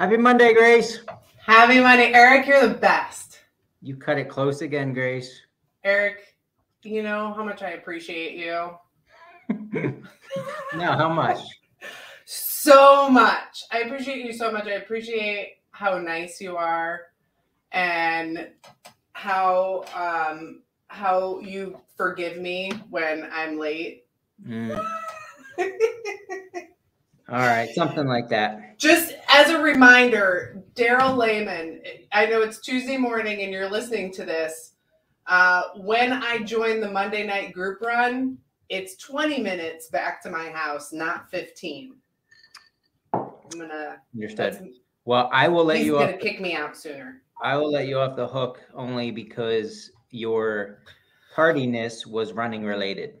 Happy Monday, Grayce. Happy Monday, Eric. You're the best. You cut it close again, Grayce. Eric, you know how much I appreciate you. no, how much? So much. I appreciate you so much. I appreciate how nice you are and how um how you forgive me when I'm late. Mm. All right, something like that. Just as a reminder, Daryl Lehman, I know it's Tuesday morning and you're listening to this. Uh, when I join the Monday night group run, it's 20 minutes back to my house, not 15. I'm gonna understood. Well, I will let you. Off, kick me out sooner. I will let you off the hook only because your tardiness was running related.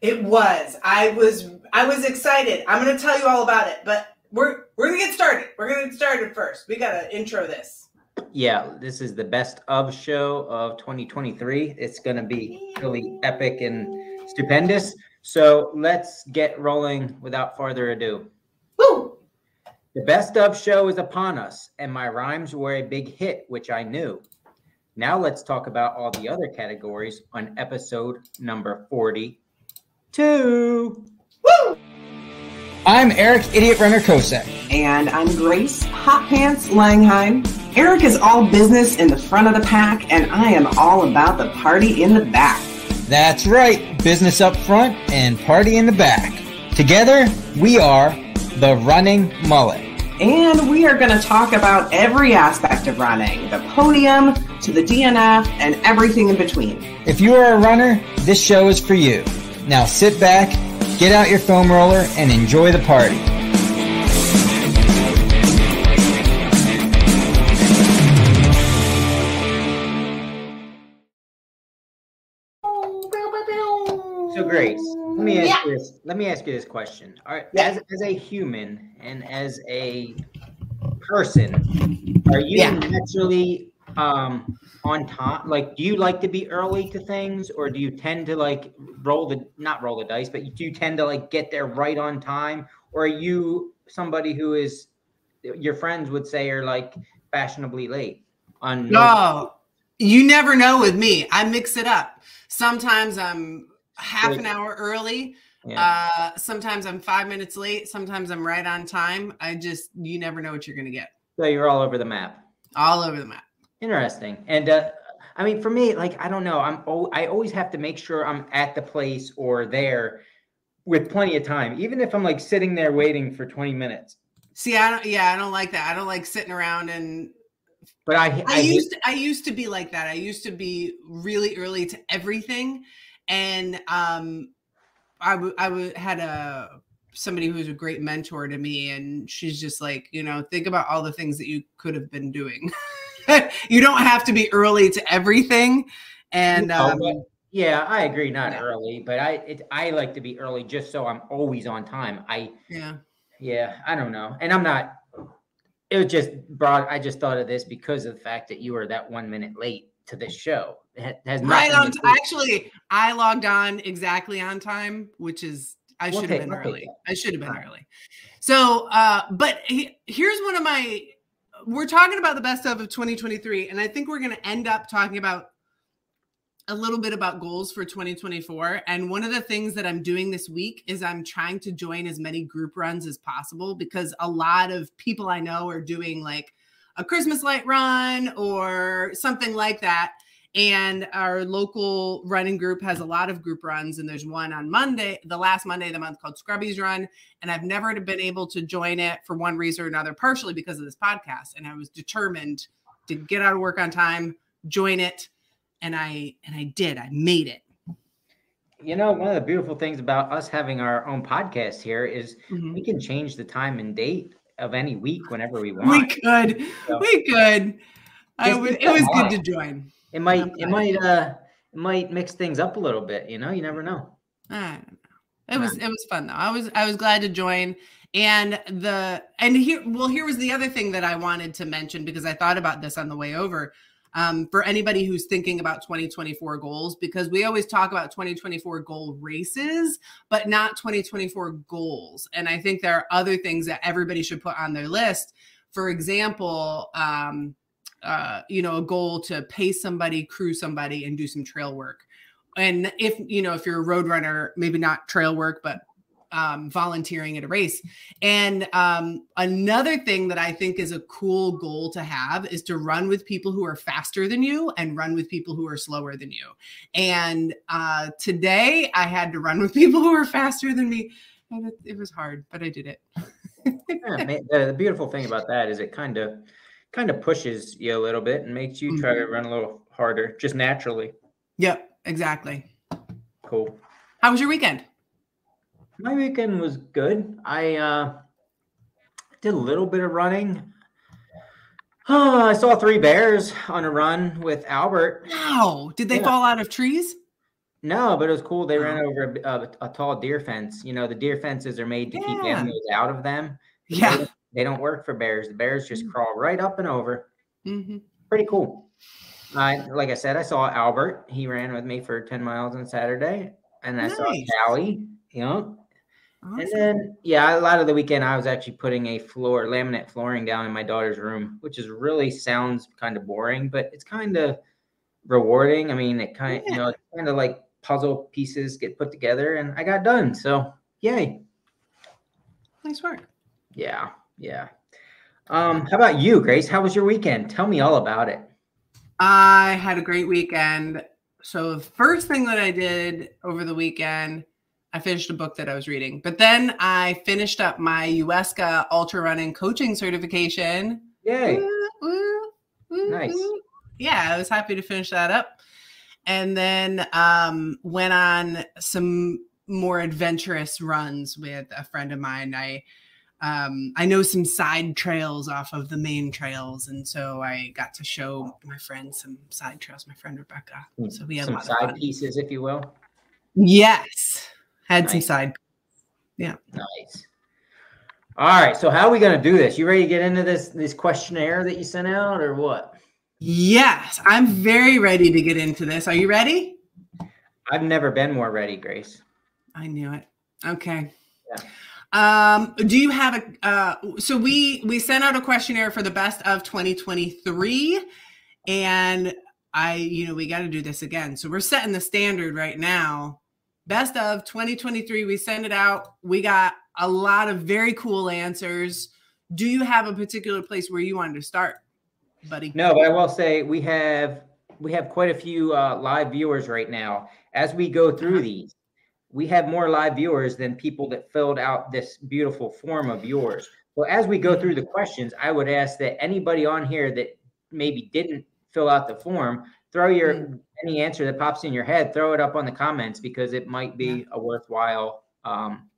It was. I was. I was excited. I'm gonna tell you all about it, but we're we're gonna get started. We're gonna get started first. We gotta intro this. Yeah, this is the best of show of 2023. It's gonna be really epic and stupendous. So let's get rolling without further ado. Woo! The best of show is upon us, and my rhymes were a big hit, which I knew. Now let's talk about all the other categories on episode number 42. Woo! I'm Eric Idiot Runner Kosek. And I'm Grayce Hot Pants Langheim. Eric is all business in the front of the pack, and I am all about the party in the back. That's right, business up front and party in the back. Together, we are the Running Mullet. And we are going to talk about every aspect of running the podium to the DNF and everything in between. If you are a runner, this show is for you. Now sit back, get out your foam roller, and enjoy the party. So Grayce, let me ask yeah. you this. Let me ask you this question. All right, yeah. as, as a human and as a person, are you yeah. naturally um on time? Like, do you like to be early to things, or do you tend to like roll the not roll the dice, but do you tend to like get there right on time, or are you somebody who is your friends would say are like fashionably late? On no, you never know with me. I mix it up. Sometimes I'm half an hour early. Yeah. Uh, sometimes I'm five minutes late. Sometimes I'm right on time. I just, you never know what you're going to get. So you're all over the map. All over the map. Interesting. And, uh, I mean, for me, like I don't know, I'm I always have to make sure I'm at the place or there with plenty of time, even if I'm like sitting there waiting for 20 minutes. See, I don't. Yeah, I don't like that. I don't like sitting around and. But I, I, I used to, I used to be like that. I used to be really early to everything, and um, I, w- I w- had a somebody who was a great mentor to me, and she's just like, you know, think about all the things that you could have been doing. you don't have to be early to everything, and um, yeah, I agree. Not yeah. early, but I it, I like to be early just so I'm always on time. I yeah yeah I don't know, and I'm not. It was just brought. I just thought of this because of the fact that you were that one minute late to this show. It has right on. T- actually, I logged on exactly on time, which is I should have been early. I should have been early. So, uh, but he, here's one of my. We're talking about the best of of 2023, and I think we're going to end up talking about a little bit about goals for 2024. And one of the things that I'm doing this week is I'm trying to join as many group runs as possible because a lot of people I know are doing like a Christmas light run or something like that. And our local running group has a lot of group runs, and there's one on Monday, the last Monday of the month called Scrubbies Run. And I've never been able to join it for one reason or another, partially because of this podcast. And I was determined to get out of work on time, join it, and I and I did. I made it. You know, one of the beautiful things about us having our own podcast here is mm-hmm. we can change the time and date of any week whenever we want. We could. So, we could. I was, it was good to join. It might it might uh it might mix things up a little bit, you know, you never know. I don't know. It was it was fun though. I was I was glad to join. And the and here well here was the other thing that I wanted to mention because I thought about this on the way over um, for anybody who's thinking about 2024 goals, because we always talk about 2024 goal races, but not 2024 goals. And I think there are other things that everybody should put on their list for example, um, uh, you know, a goal to pay somebody, crew somebody, and do some trail work. And if you know, if you're a road runner, maybe not trail work, but um, volunteering at a race. And um, another thing that I think is a cool goal to have is to run with people who are faster than you and run with people who are slower than you. And uh, today I had to run with people who are faster than me. And it, it was hard, but I did it. yeah, the, the, beautiful thing about that is it kind of kind of pushes you a little bit and makes you try mm-hmm. to run a little harder just naturally. Yep, exactly. Cool. How was your weekend? my weekend was good. I uh, did a little bit of running. Oh, I saw three bears on a run with Albert. Wow! Did they yeah. fall out of trees? No, but it was cool. They ran over a, a, a, tall deer fence. You know, the deer fences are made to yeah. keep animals out of them. Yeah, they, don't work for bears. The bears just mm-hmm. crawl right up and over. Mm-hmm. Pretty cool. I, like I said, I saw Albert. He ran with me for ten miles on Saturday, and I nice. saw Callie. You know, Awesome. And then, yeah, a lot of the weekend I was actually putting a floor, laminate flooring down in my daughter's room, which is really sounds kind of boring, but it's kind of rewarding. I mean, it kind of, yeah. you know, kind of like puzzle pieces get put together and I got done. So, yay. Nice work. Yeah. Yeah. Um, how about you, Grayce? How was your weekend? Tell me all about it. I had a great weekend. So, the first thing that I did over the weekend, I finished a book that I was reading. But then I finished up my UESCA ultra running coaching certification. Yay. nice. Yeah, I was happy to finish that up. And then um, went on some more adventurous runs with a friend of mine. I um, I know some side trails off of the main trails, and so I got to show my friend some side trails. My friend Rebecca. Hmm. So we had some side pieces, if you will. Yes, had nice. some side. Yeah. Nice. All right. So how are we going to do this? You ready to get into this this questionnaire that you sent out, or what? Yes, I'm very ready to get into this. Are you ready? I've never been more ready, Grayce. I knew it. Okay. Yeah. Um, do you have a uh, so we we sent out a questionnaire for the best of 2023 and I you know we got to do this again. So we're setting the standard right now best of 2023. We send it out. We got a lot of very cool answers. Do you have a particular place where you wanted to start, buddy? No, but I will say we have we have quite a few uh, live viewers right now. As we go through uh-huh. these, we have more live viewers than people that filled out this beautiful form of yours. So as we go through the questions, I would ask that anybody on here that maybe didn't fill out the form throw your mm. any answer that pops in your head throw it up on the comments because it might be yeah. a worthwhile um,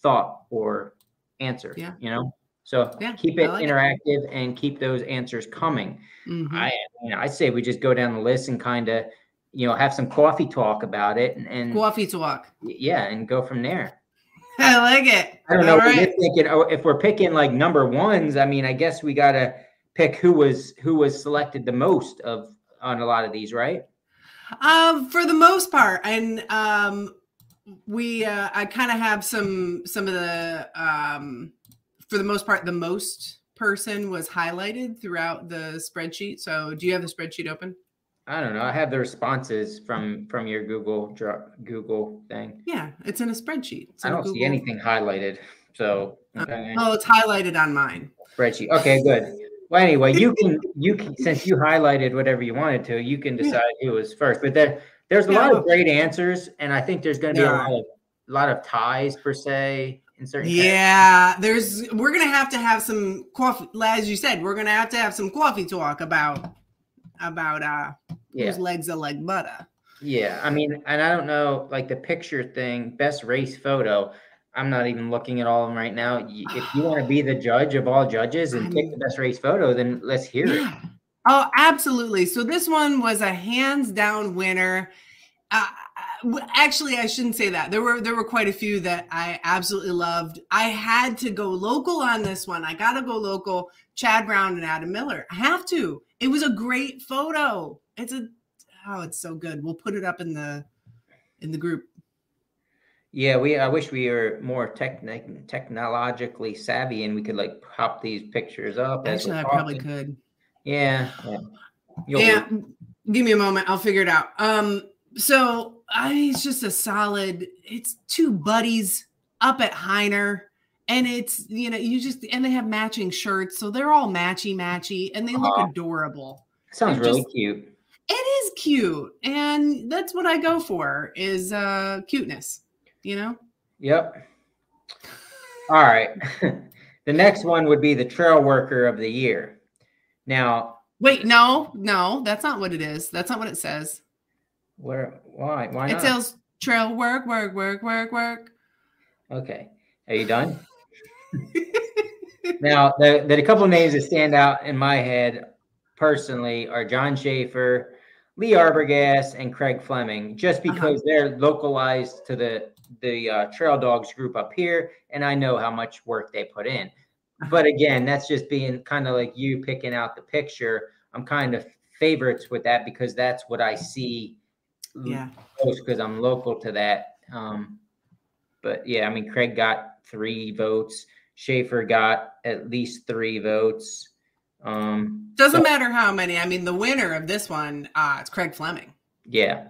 thought or answer yeah you know so yeah, keep it like interactive it. and keep those answers coming mm-hmm. i you know, i say we just go down the list and kind of you know have some coffee talk about it and, and coffee talk yeah and go from there i like it i don't know right. we're thinking oh, if we're picking like number ones i mean i guess we gotta pick who was who was selected the most of on a lot of these, right? Um, for the most part, and um, we uh, I kind of have some some of the um, for the most part, the most person was highlighted throughout the spreadsheet. So, do you have the spreadsheet open? I don't know. I have the responses from from your Google Google thing. Yeah, it's in a spreadsheet. I don't see anything highlighted. So, oh, okay. oh, it's highlighted on mine. Spreadsheet. Okay, good. Well, anyway, you can you can since you highlighted whatever you wanted to, you can decide yeah. who was first. But there there's a yeah. lot of great answers, and I think there's going to be yeah. a lot of a lot of ties per se in certain. Yeah, there's we're gonna have to have some coffee. As you said, we're gonna have to have some coffee talk about about uh yeah. whose legs are like butter. Yeah, I mean, and I don't know, like the picture thing, best race photo. I'm not even looking at all of them right now. If you want to be the judge of all judges and pick the best race photo, then let's hear yeah. it. Oh, absolutely. So this one was a hands down winner. Uh actually, I shouldn't say that. There were there were quite a few that I absolutely loved. I had to go local on this one. I got to go local. Chad Brown and Adam Miller. I have to. It was a great photo. It's a oh, it's so good. We'll put it up in the in the group. Yeah, we. I wish we were more techn- technologically savvy and we could like pop these pictures up. Actually, I probably could. Yeah. Yeah. yeah. Give me a moment. I'll figure it out. Um. So I, it's just a solid. It's two buddies up at Hyner, and it's you know you just and they have matching shirts, so they're all matchy matchy, and they look uh, adorable. Sounds they're really just, cute. It is cute, and that's what I go for is uh cuteness you know? Yep. All right. the next one would be the trail worker of the year. Now, wait, no, no, that's not what it is. That's not what it says. Where? Why? Why not? It says trail work, work, work, work, work. Okay. Are you done? Now, the, the couple names that stand out in my head personally are John Schaefer, Lee Arbogast, and Craig Fleming, just uh-huh. because uh-huh. they're localized to the the uh, Trail Dogs group up here, and I know how much work they put in. But again, that's just being kind of like you picking out the picture. I'm kind of favorites with that because that's what I see yeah. because I'm local to that. Um, but yeah, I mean, Craig got three votes. Schaefer got at least three votes. Um, Doesn't so, matter how many. I mean, the winner of this one, uh, it's Craig Fleming. Yeah.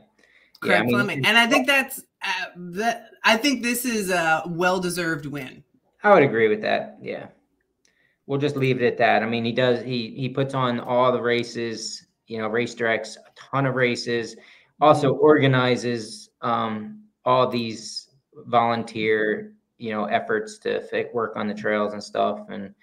Craig yeah, I mean, Fleming, and I think that's uh, that. I think this is a well-deserved win. I would agree with that. Yeah, we'll just leave it at that. I mean, he does. He he puts on all the races. You know, race directs a ton of races. Also organizes um, all these volunteer you know efforts to work on the trails and stuff. And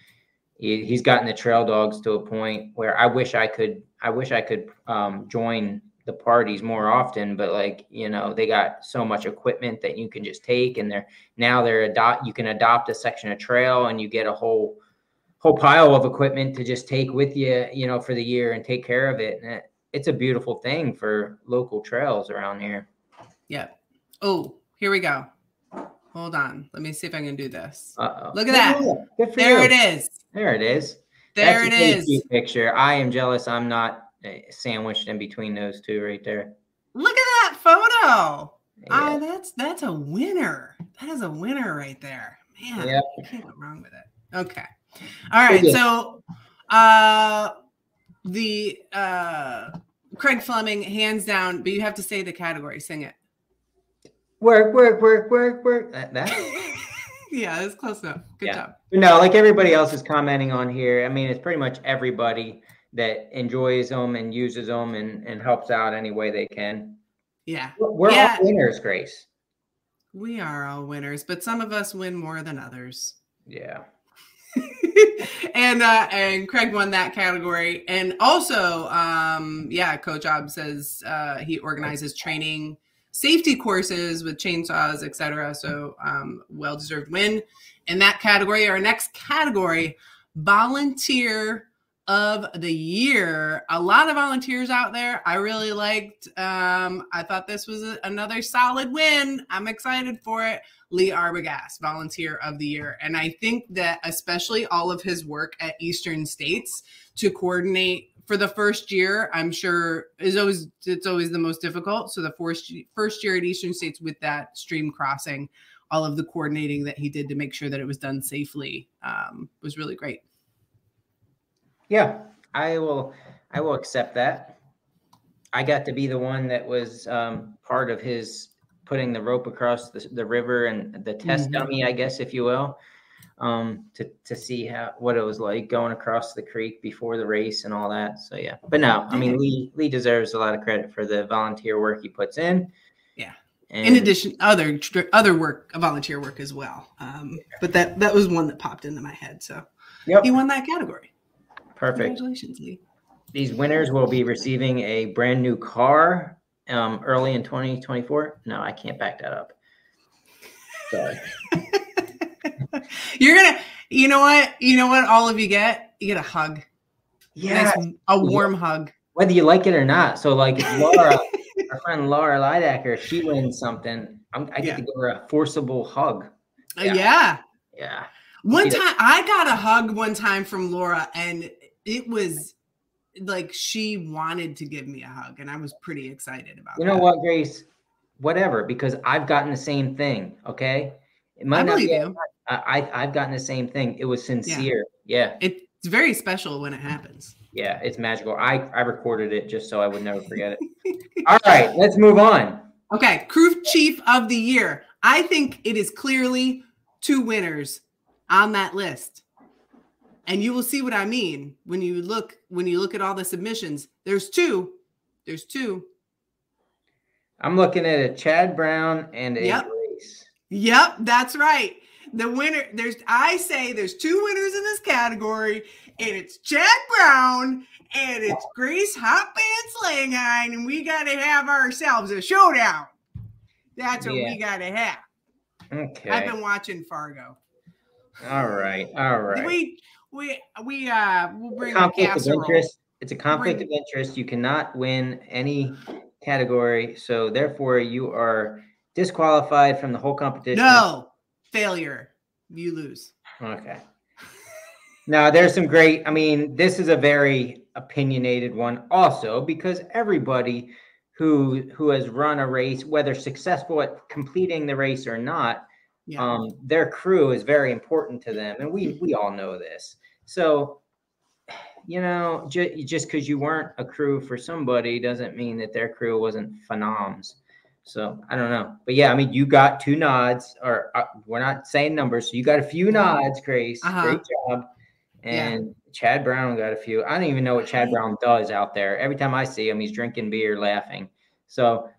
he, he's gotten the trail dogs to a point where i wish i could i wish i could um, join the parties more often but like you know they got so much equipment that you can just take and they're now they're adopt you can adopt a section of trail and you get a whole whole pile of equipment to just take with you you know for the year and take care of it. And it, it's a beautiful thing for local trails around here. Yeah. Oh here we go hold on let me see if i can do this Uh-oh. look at that there you. it is there it is there That's it is picture i am jealous i'm not sandwiched in between those two right there. Look at that photo. Yeah. Oh, that's that's a winner. That is a winner right there. Man, yeah. you can't go wrong with it. Okay. All right. So uh the uh Craig Fleming, hands down, but you have to say the category. Sing it. Work, work, work, work, work. That, that. yeah, it's close enough. Good yeah. job. No, like everybody else is commenting on here. I mean, it's pretty much everybody that enjoys them and uses them and, and helps out any way they can. Yeah. We're yeah. all winners, Grayce. We are all winners, but some of us win more than others. Yeah. and uh and Craig won that category. And also, um, yeah, Coach Ob says uh he organizes training safety courses with chainsaws, etc. So um well deserved win in that category. Our next category, volunteer of the year. A lot of volunteers out there. I really liked. Um, I thought this was a, another solid win. I'm excited for it. Lee Arbogast, volunteer of the year, and I think that especially all of his work at Eastern States to coordinate for the first year, I'm sure is always it's always the most difficult. So the first first year at Eastern States with that stream crossing, all of the coordinating that he did to make sure that it was done safely um, was really great. Yeah, I will. I will accept that. I got to be the one that was um, part of his putting the rope across the, the river and the test mm-hmm. dummy, I guess, if you will, um, to to see how what it was like going across the creek before the race and all that. So yeah, but no, I mean Lee Lee deserves a lot of credit for the volunteer work he puts in. Yeah. And in addition, other other work, volunteer work as well. Um, but that that was one that popped into my head. So yep. he won that category. Perfect. Congratulations, Lee. These winners will be receiving a brand new car um, early in 2024. No, I can't back that up. Sorry. You're gonna, you know what? You know what? All of you get, you get a hug. Yeah, nice, a warm hug. Whether you like it or not. So, like, Laura, our friend Laura Lidacker, she wins something. I'm, i get yeah. to give her a forcible hug. Yeah. Uh, yeah. yeah. One time, I got a hug one time from Laura, and it was like she wanted to give me a hug and I was pretty excited about You know that. what, Grayce? whatever because I've gotten the same thing. Okay, it might I not be, you. I, I have gotten the same thing. It was sincere. Yeah. yeah. It's very special when it happens. Yeah, it's magical. I I recorded it just so I would never forget it. All right, let's move on. Okay, crew chief of the year. I think it is clearly two winners on that list. And you will see what I mean when you look when you look at all the submissions. There's two. There's two. I'm looking at a Chad Brown and a yep. Yep, that's right. The winner, there's I say there's two winners in this category, and it's Chad Brown and it's Grayce Hot Pants Langheim, and we gotta have ourselves a showdown. That's what yeah. we gotta have. Okay. I've been watching Fargo. All right. All right. We we we uh we'll bring conflict of interest. It's a conflict bring... of interest. You cannot win any category, so therefore you are disqualified from the whole competition. No failure. You lose. Okay. Now there's some great. I mean, this is a very opinionated one, also because everybody who who has run a race, whether successful at completing the race or not, yeah. um, their crew is very important to them, and we we all know this. So, you know, ju- just because you weren't a crew for somebody doesn't mean that their crew wasn't phenoms. So I don't know, but yeah, I mean, you got two nods, or uh, we're not saying numbers, so you got a few nods, Grayce. Uh-huh. Great job. And yeah. Chad Brown got a few. I don't even know what Chad Brown does out there. Every time I see him, he's drinking beer, laughing. So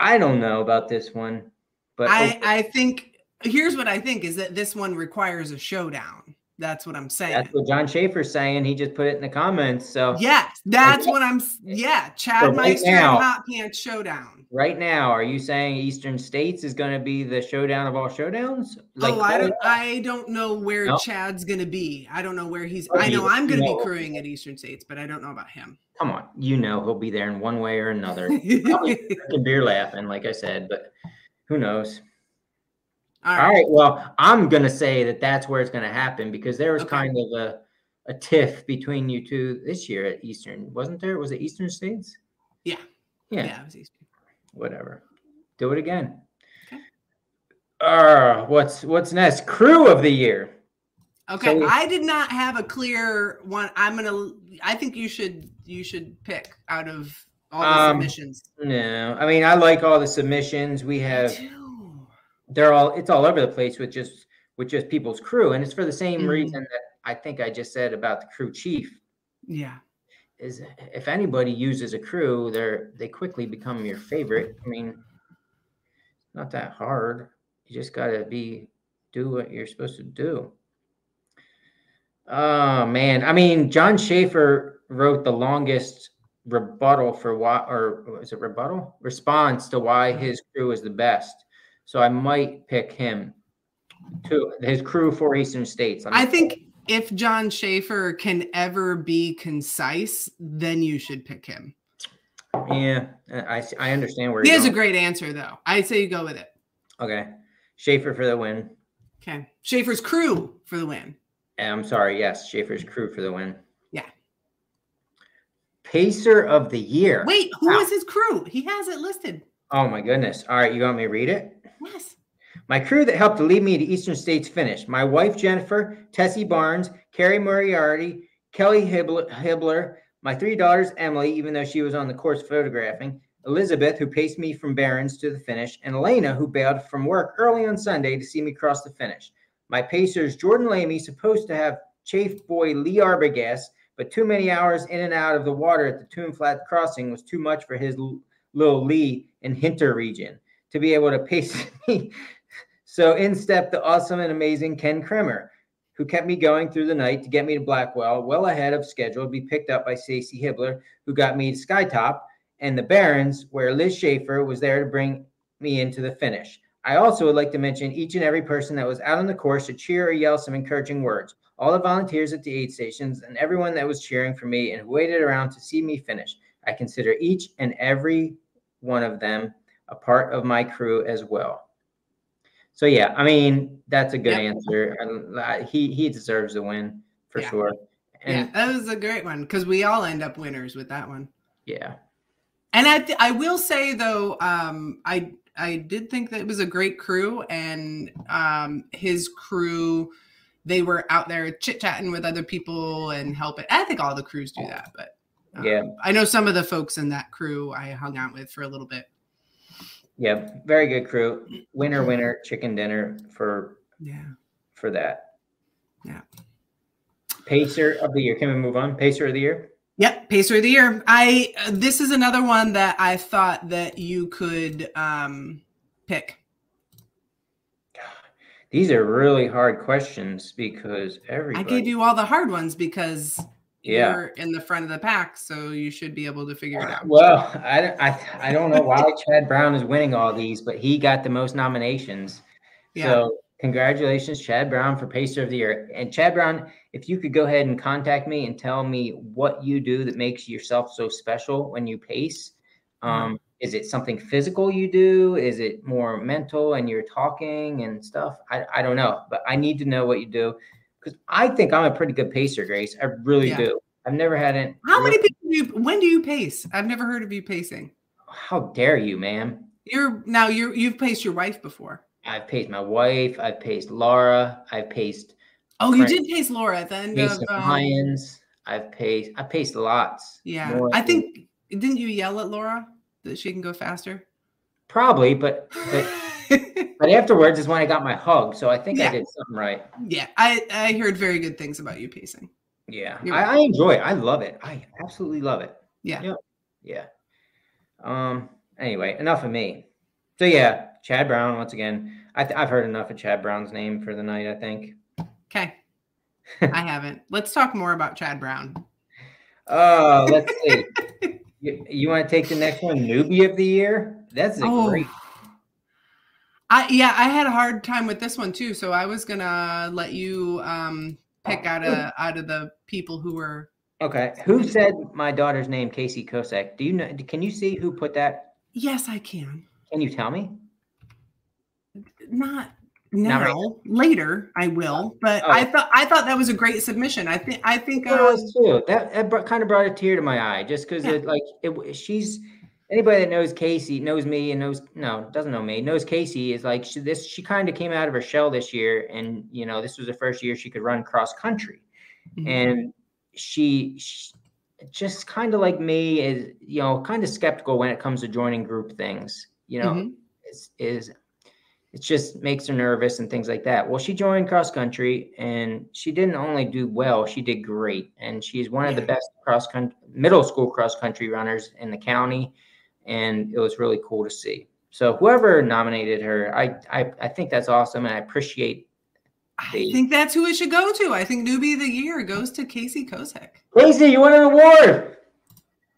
I don't know about this one, but I okay. I think here's what I think is that this one requires a showdown. That's what I'm saying. That's what John Schaefer's saying. He just put it in the comments. So yes, that's what I'm. Yeah, Chad so right Meister now, Hot Pants Showdown. Right now, are you saying Eastern States is going to be the showdown of all showdowns? Like, oh, I don't. I don't know where no? Chad's going to be. I don't know where he's. I know I'm going to be crewing at Eastern States, but I don't know about him. Come on, you know he'll be there in one way or another. beer, laughing, like I said, but who knows? All right. All right. Well, I'm gonna say that that's where it's gonna happen because there was okay. kind of a a tiff between you two this year at Eastern, wasn't there? Was it Eastern States? Yeah. Yeah. Yeah, it was Eastern. Whatever. Do it again. Okay. Uh, what's what's next? Crew of the year. Okay, so I did not have a clear one. I'm gonna. I think you should you should pick out of all the um, submissions. No, I mean I like all the submissions we have they're all it's all over the place with just with just people's crew. And it's for the same mm-hmm. reason that i think i just said about the crew chief. Yeah. Is if anybody uses a crew they're they quickly become your favorite. I mean not that hard. You just got to be do what you're supposed to do. Oh man. I mean john schaefer wrote the longest rebuttal for why or is it rebuttal? Response to why his crew is the best so I might pick him to his crew for Eastern States. I think if John Schaefer can ever be concise, then you should pick him. Yeah, I I understand where he has a great answer though. I say you go with it. Okay, Schaefer for the win. Okay, Schaefer's crew for the win. I'm sorry. Yes, Schaefer's crew for the win. Yeah. Pacer of the year. Wait, who wow. is his crew? He has it listed. Oh my goodness! All right, you want me to read it? Yes. My crew that helped to lead me to Eastern States finished. My wife, Jennifer, Tessie Barnes, Carrie Moriarty, Kelly Hibbler, my three daughters, Emily, even though she was on the course photographing, Elizabeth, who paced me from Barrens to the finish, and Elena, who bailed from work early on Sunday to see me cross the finish. My pacers, Jordan Lamy, supposed to have chafe boy Lee Arbogast, but too many hours in and out of the water at the Tomb Flat crossing was too much for his little Lee and Hinter region to be able to pace me. so in step the awesome and amazing Ken Kremer, who kept me going through the night to get me to Blackwell, well ahead of schedule, to be picked up by Stacy Hibbler, who got me to Skytop, and the Barrens, where Liz Schaefer was there to bring me into the finish. I also would like to mention each and every person that was out on the course to cheer or yell some encouraging words. All the volunteers at the aid stations and everyone that was cheering for me and waited around to see me finish. I consider each and every one of them a part of my crew as well. So yeah, I mean that's a good yep. answer. And he he deserves the win for yeah. sure. And yeah, that was a great one because we all end up winners with that one. Yeah. And I th- I will say though, um, I I did think that it was a great crew, and um, his crew they were out there chit chatting with other people and helping. I think all the crews do that, but um, yeah, I know some of the folks in that crew I hung out with for a little bit. Yeah, very good crew. Winner, winner, chicken dinner for yeah for that. Yeah. Pacer of the year. Can we move on? Pacer of the year. Yep, pacer of the year. I uh, this is another one that I thought that you could um pick. These are really hard questions because everybody. I gave you all the hard ones because yeah. you're in the front of the pack, so you should be able to figure it out. Well, I, I, I don't know why Chad Brown is winning all these, but he got the most nominations. Yeah. So congratulations, Chad Brown, for Pacer of the Year. And Chad Brown, if you could go ahead and contact me and tell me what you do that makes yourself so special when you pace. Mm-hmm. Um, is it something physical you do? Is it more mental and you're talking and stuff? I, I don't know, but I need to know what you do because I think I'm a pretty good pacer, Grayce. I really yeah. do. I've never had it. How many people do you, when do you pace? I've never heard of you pacing. How dare you, ma'am? You're now you're you've paced your wife before. I've paced my wife. I've paced Laura. I've paced. Oh, you did pace Laura at the end of um, Lions. I've paced. I paced lots. Yeah, I think. Didn't you yell at Laura? that she can go faster? Probably, but but, but afterwards is when I got my hug. So I think yeah. I did something right. Yeah, I I heard very good things about you pacing. Yeah, I, I, enjoy it. I love it. I absolutely love it. Yeah. Yep. Yeah. Um. Anyway, enough of me. So yeah, Chad Brown once again. I th- I've heard enough of Chad Brown's name for the night. I think. Okay. I haven't. Let's talk more about Chad Brown. Oh, uh, let's see. You, you want to take the next one, newbie of the year? That's a oh. great. I yeah, I had a hard time with this one too, so I was gonna let you um, pick out of out of the people who were. Okay, who said my daughter's name, Casey Kosek? Do you know? Can you see who put that? Yes, I can. Can you tell me? Not now right. later i will but oh. i thought i thought that was a great submission i think i think it was um, too that, that kind of brought a tear to my eye just because yeah. it like it she's anybody that knows casey knows me and knows no doesn't know me knows casey is like she, this she kind of came out of her shell this year and you know this was the first year she could run cross country mm-hmm. and she, she just kind of like me is you know kind of skeptical when it comes to joining group things you know mm-hmm. is is it just makes her nervous and things like that. Well, she joined cross country and she didn't only do well, she did great. And she's one of the best cross country middle school cross country runners in the county. And it was really cool to see. So whoever nominated her, I I, I think that's awesome and I appreciate the, I think that's who it should go to. I think newbie of the year goes to Casey Kosek. Casey, you won an award.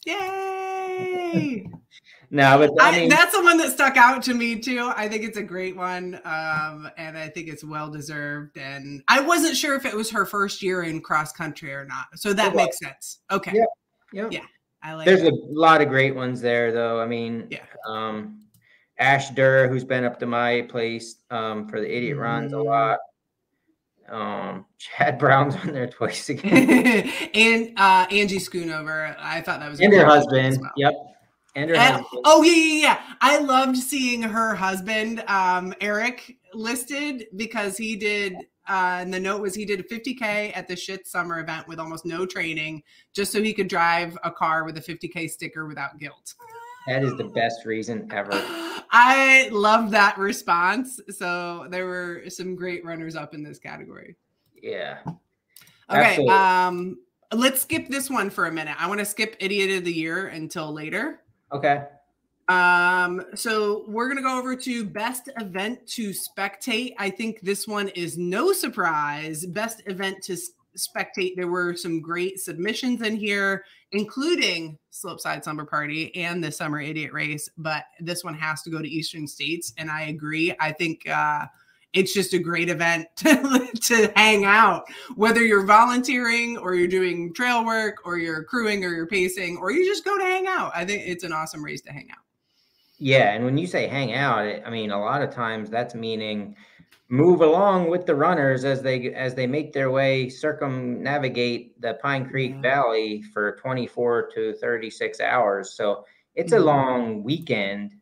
Yay! no, but I mean, I, that's the one that stuck out to me too. I think it's a great one, um, and I think it's well deserved. And I wasn't sure if it was her first year in cross country or not, so that makes sense. Okay. Yeah. Yeah. Yeah. I like. There's that. a lot of great ones there, though. I mean, yeah. Um, Ash Durr, who's been up to my place um, for the idiot runs a mm-hmm. lot. Um, Chad Brown's on there twice again, and uh, Angie Schoonover. I thought that was and her husband. Well. Yep, and her uh, oh yeah, yeah, yeah. I loved seeing her husband, um, Eric, listed because he did. Uh, and the note was he did a 50k at the shit summer event with almost no training, just so he could drive a car with a 50k sticker without guilt. That is the best reason ever. I love that response. So there were some great runners up in this category. Yeah. Okay. Absolutely. Um, let's skip this one for a minute. I want to skip idiot of the year until later. Okay. Um, so we're gonna go over to best event to spectate. I think this one is no surprise. Best event to spectate. There were some great submissions in here, including Slopeside Summer Party and the Summer Idiot Race. But this one has to go to Eastern States, and I agree. I think uh, it's just a great event to, to hang out, whether you're volunteering or you're doing trail work or you're crewing or you're pacing or you just go to hang out. I think it's an awesome race to hang out. Yeah, and when you say hang out, I mean a lot of times that's meaning move along with the runners as they as they make their way circumnavigate the Pine Creek yeah. Valley for 24 to 36 hours. So it's a mm-hmm. long weekend,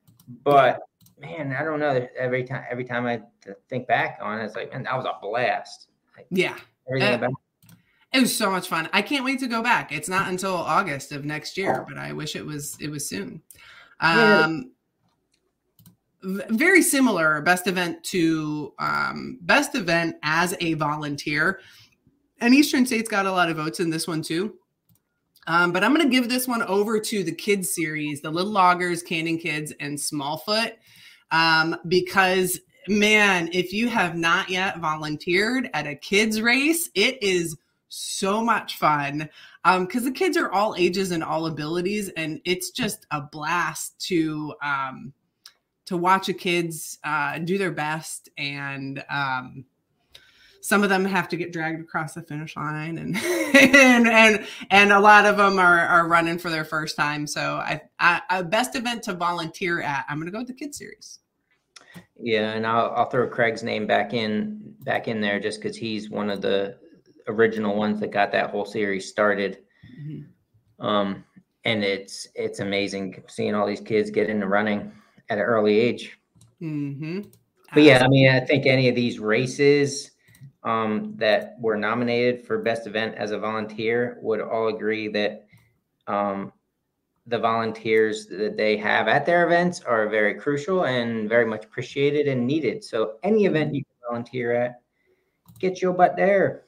but man, I don't know. Every time, every time I think back on it, it's like, man, that was a blast. Like, yeah. Everything uh, about it was so much fun. I can't wait to go back. It's not until August of next year, but I wish it was it was soon. Um, very similar best event to um, best event as a volunteer. And Eastern States got a lot of votes in this one too. Um, but I'm going to give this one over to the kids series, the Little Loggers, Canyon Kids, and Smallfoot, um, because man, if you have not yet volunteered at a kids race, it is so much fun because um, the kids are all ages and all abilities, and it's just a blast to um, to watch a kids uh, do their best and um, some of them have to get dragged across the finish line and and and, and a lot of them are, are running for their first time. So I, I, I best event to volunteer at i'm going to go with the kids series. Yeah and I'll, I'll throw craig's name back in back in there just because he's one of the original ones that got that whole series started. Mm-hmm. um and it's it's amazing seeing all these kids get into running at an early age mm-hmm. but yeah i mean i think any of these races um, that were nominated for best event as a volunteer would all agree that um, the volunteers that they have at their events are very crucial and very much appreciated and needed. So any event you can volunteer at, get your butt there.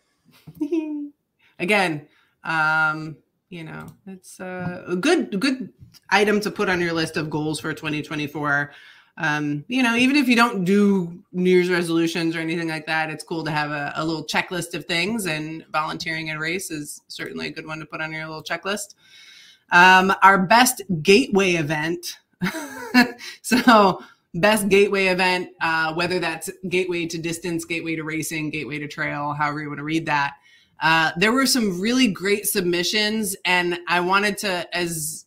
Again, um, you know, it's a good good item to put on your list of goals for 2024 um, you know, even if you don't do New Year's resolutions or anything like that, it's cool to have a, a little checklist of things. And volunteering in a race is certainly a good one to put on your little checklist. Um, our best gateway event. so, best gateway event, uh, whether that's gateway to distance, gateway to racing, gateway to trail, however you want to read that. Uh, there were some really great submissions, and I wanted to, as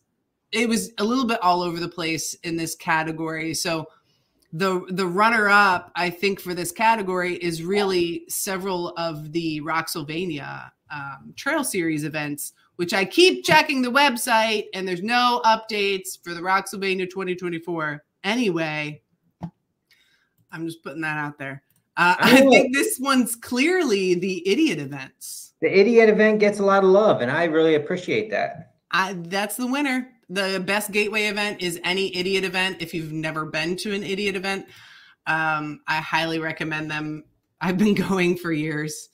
it was a little bit all over the place in this category. So the the runner up, I think, for this category is really several of the Rocksylvania um, Trail Series events, which I keep checking the website, and there's no updates for the Rocksylvania 2024. Anyway, I'm just putting that out there. Uh, I think this one's clearly the idiot events. The idiot event gets a lot of love, and I really appreciate that. I, that's the winner the best gateway event is any idiot event. If you've never been to an idiot event, um, I highly recommend them. I've been going for years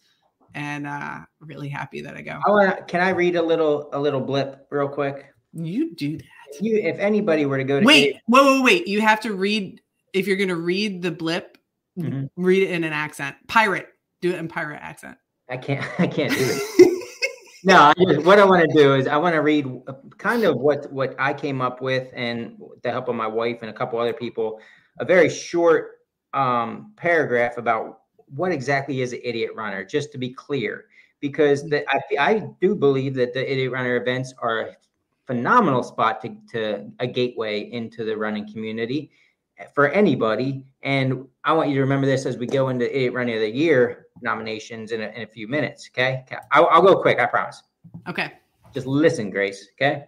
and uh, really happy that I go. I wanna, can I read a little a little blip real quick? You do that. If you if anybody were to go to wait, wait, wait, wait. You have to read if you're going to read the blip. Mm-hmm. Read it in an accent. Pirate. Do it in pirate accent. I can't. I can't do it. no, I just, what I want to do is I want to read kind of what what I came up with, and the help of my wife and a couple other people, a very short um, paragraph about what exactly is an idiot runner, just to be clear, because the, I I do believe that the idiot runner events are a phenomenal spot to to a gateway into the running community for anybody. And I want you to remember this as we go into idiot running of the year nominations in a, in a few minutes. Okay. I'll, I'll go quick. I promise. Okay. Just listen, Grayce. Okay.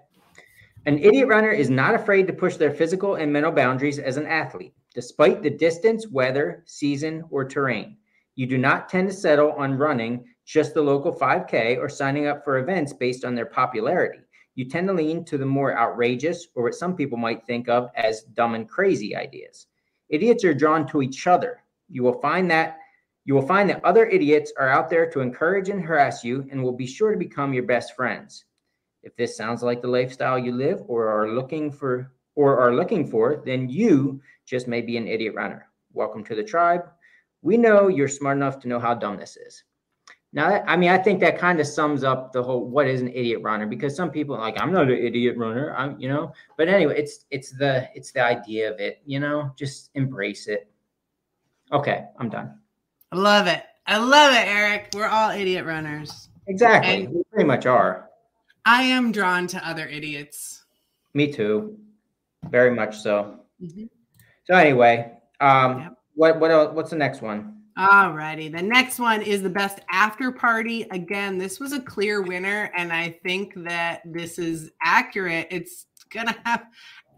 An idiot runner is not afraid to push their physical and mental boundaries as an athlete, despite the distance, weather, season, or terrain. You do not tend to settle on running just the local 5K or signing up for events based on their popularity. You tend to lean to the more outrageous, or what some people might think of as dumb and crazy ideas. Idiots are drawn to each other. You will find that you will find that other idiots are out there to encourage and harass you and will be sure to become your best friends. If this sounds like the lifestyle you live or are looking for or are looking for, then you just may be an idiot runner. Welcome to the tribe. We know you're smart enough to know how dumb this is. Now, I mean, I think that kind of sums up the whole what is an idiot runner because some people are like I'm not an idiot runner, I'm you know. But anyway, it's it's the it's the idea of it, you know. Just embrace it. Okay, I'm done. I love it. I love it, Eric. We're all idiot runners. Exactly. And we pretty much are. I am drawn to other idiots. Me too. Very much so. Mm-hmm. So anyway, um, yep. what what else, what's the next one? All righty. The next one is the best after party. Again, this was a clear winner, and I think that this is accurate. It's gonna have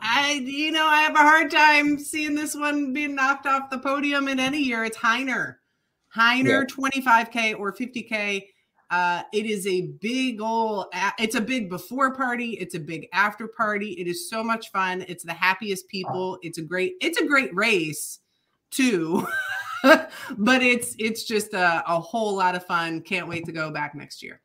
I, you know, I have a hard time seeing this one being knocked off the podium in any year. It's Hyner. Hyner, yeah. 25K or 50K. Uh, it is a big old, it's a big before party. It's a big after party. It is so much fun. It's the happiest people. It's a great, it's a great race too. but it's, it's just a, a whole lot of fun. Can't wait to go back next year.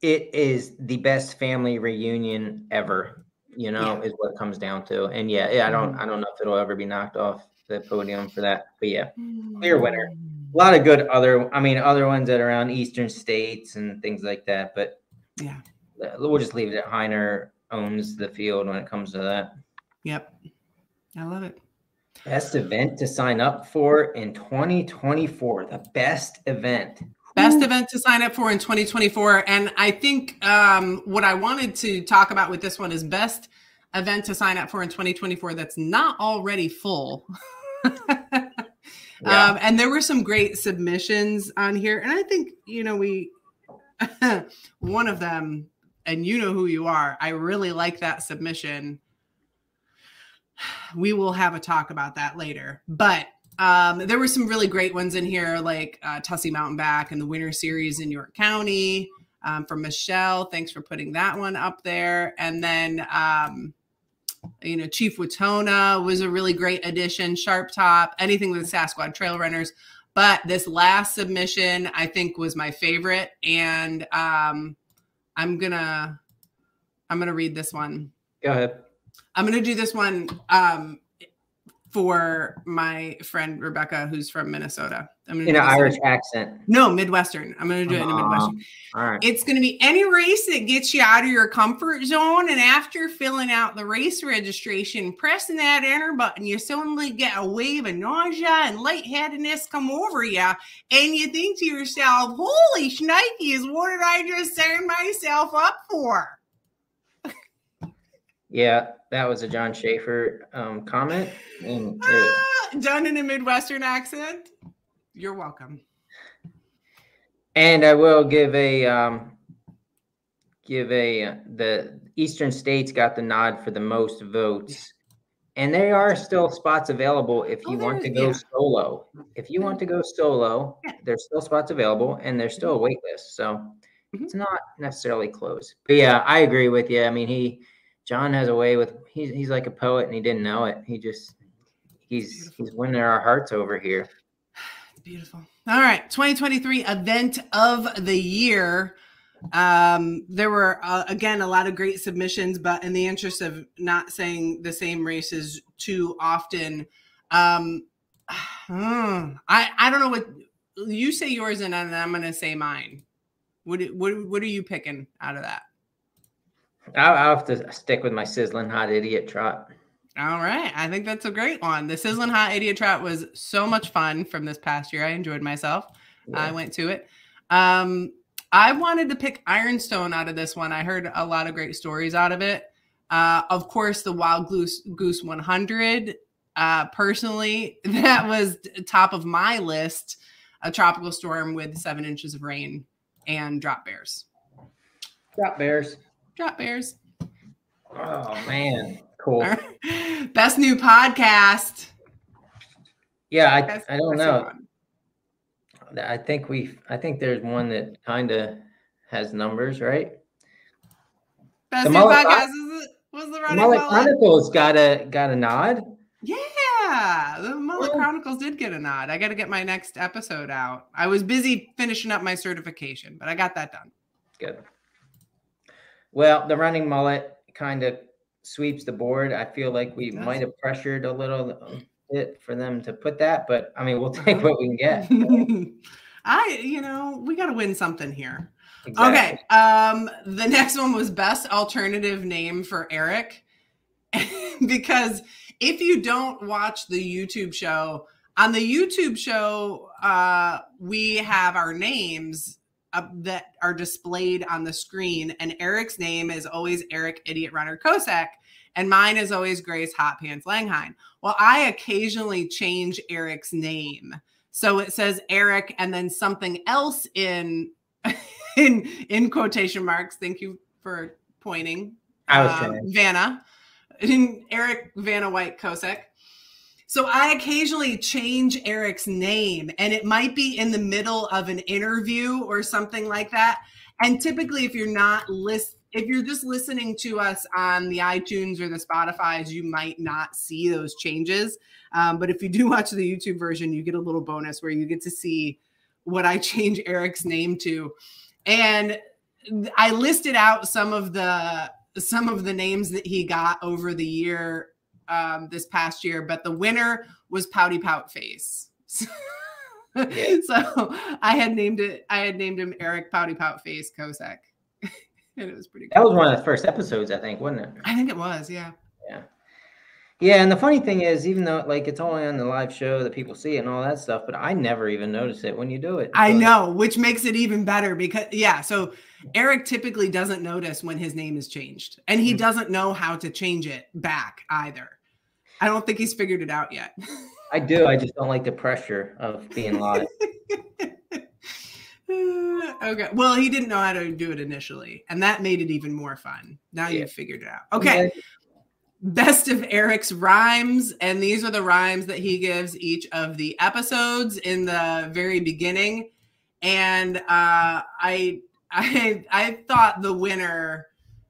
It is the best family reunion ever you know, yeah. is what it comes down to. And yeah, yeah, I don't mm-hmm. I don't know if it'll ever be knocked off the podium for that. But yeah, clear winner. A lot of good other I mean other ones that are around eastern states and things like that. But yeah. We'll just leave it at Hyner owns the field when it comes to that. Yep. I love it. Best event to sign up for in 2024. The best event best event to sign up for in 2024 and i think um, what i wanted to talk about with this one is best event to sign up for in 2024 that's not already full yeah. um, and there were some great submissions on here and i think you know we one of them and you know who you are i really like that submission we will have a talk about that later but um, there were some really great ones in here, like uh, Tussey Mountain Back and the Winter Series in York County um, from Michelle. Thanks for putting that one up there. And then, um, you know, Chief Watona was a really great addition. Sharp Top, anything with Sasquatch Trail Runners. But this last submission, I think, was my favorite, and um, I'm gonna, I'm gonna read this one. Go ahead. I'm gonna do this one. Um, for my friend Rebecca, who's from Minnesota. I'm gonna in an Irish accent. No, Midwestern. I'm gonna do it in a Midwestern. All right. It's gonna be any race that gets you out of your comfort zone, and after filling out the race registration, pressing that enter button, you suddenly get a wave of nausea and lightheadedness come over you, and you think to yourself, "Holy shnikes, what did I just sign myself up for?" Yeah, that was a John Schaefer um, comment. And ah, done in a Midwestern accent. You're welcome. And I will give a um, give a the Eastern states got the nod for the most votes, and there are still spots available if you oh, want to go yeah. solo. If you want to go solo, yeah. there's still spots available, and there's still a wait list. So mm-hmm. it's not necessarily closed. But yeah, I agree with you. I mean, he John has a way with he's he's like a poet and he didn't know it. He just he's he's winning our hearts over here. It's beautiful. All right, 2023 event of the year. Um, there were uh, again a lot of great submissions, but in the interest of not saying the same races too often, um, hmm, I I don't know what you say yours, and I'm going to say mine. What what what are you picking out of that? I'll, I'll have to stick with my sizzling hot idiot trot. All right. I think that's a great one. The Sizzling Hot Idiot Trot was so much fun from this past year. I enjoyed myself. Yeah. I went to it. Um, I wanted to pick Ironstone out of this one. I heard a lot of great stories out of it. Uh, of course, the Wild Goose, Goose 100. Uh, personally, that was top of my list. A tropical storm with seven inches of rain and drop bears. Drop bears. Drop Bears. Oh man, cool. Best new podcast. Yeah, I, Best, I don't know. I think we I think there's one that kind of has numbers, right? Best the new Mullet, podcast is was the running Mullet Chronicles got a got a nod. Yeah, the Mullet oh. Chronicles did get a nod. I got to get my next episode out. I was busy finishing up my certification, but I got that done. Good. Well, the running mullet kind of sweeps the board. I feel like we might have pressured a little bit for them to put that, but I mean, we'll take what we can get. I, you know, we got to win something here. Exactly. Okay. Um, the next one was best alternative name for Eric. because if you don't watch the YouTube show, on the YouTube show, uh, we have our names uh, that are displayed on the screen. And Eric's name is always Eric Idiot Runner Kosek, and mine is always Grayce Hot Pants Langheim. Well, I occasionally change Eric's name. So it says Eric and then something else in in in quotation marks. Thank you for pointing. I was um, Vanna. Eric Vanna White Kosek. So I occasionally change Eric's name, and it might be in the middle of an interview or something like that. And typically, if you're not list, if you're just listening to us on the iTunes or the Spotify's, you might not see those changes. Um, but if you do watch the YouTube version, you get a little bonus where you get to see what I change Eric's name to. And I listed out some of the some of the names that he got over the year um, this past year, but the winner was Pouty Pout Face. so I had named it. I had named him Eric Pouty Pout Face Kosek, and it was pretty. Good that was one of the first episodes, I think, wasn't it? I think it was. Yeah. Yeah. Yeah, and the funny thing is, even though like it's only on the live show that people see it and all that stuff, but I never even notice it when you do it. I know, which makes it even better because yeah. So Eric typically doesn't notice when his name is changed, and he mm-hmm. doesn't know how to change it back either. I don't think he's figured it out yet. I do. I just don't like the pressure of being live. okay. Well, he didn't know how to do it initially, and that made it even more fun. Now yeah. you've figured it out. Okay. Best of Eric's rhymes, and these are the rhymes that he gives each of the episodes in the very beginning. And uh, I, I, I thought the winner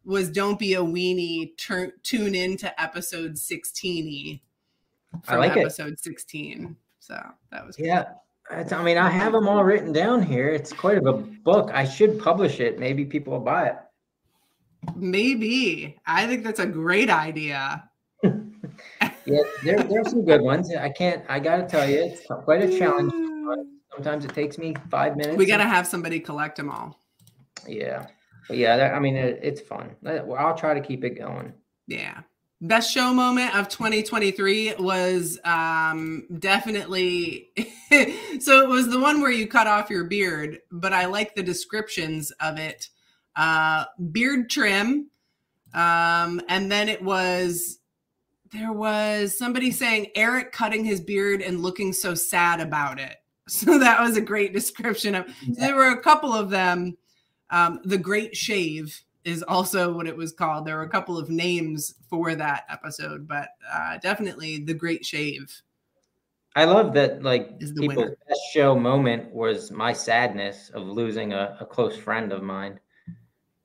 was "Don't Be a Weenie." Turn, tune in to episode sixteen. I like episode it. sixteen. So that was yeah. I mean, I have them all written down here. It's quite of a book. I should publish it. Maybe people will buy it. Maybe. I think that's a great idea. yeah, there, there are some good ones. I can't, I got to tell you, it's quite a challenge. Sometimes it takes me five minutes. We got to have somebody collect them all. Yeah. But yeah, that, I mean, it, it's fun. I'll try to keep it going. Yeah. Best show moment of 2023 was um, definitely so it was the one where you cut off your beard, but I like the descriptions of it. Uh, beard trim, um, and then it was there was somebody saying Eric cutting his beard and looking so sad about it. So that was a great description of. There were a couple of them um, the Great Shave is also what it was called. There were a couple of names for that episode, but uh, definitely the Great Shave. I love that. Like people's winner. best show moment was my sadness of losing a, a close friend of mine.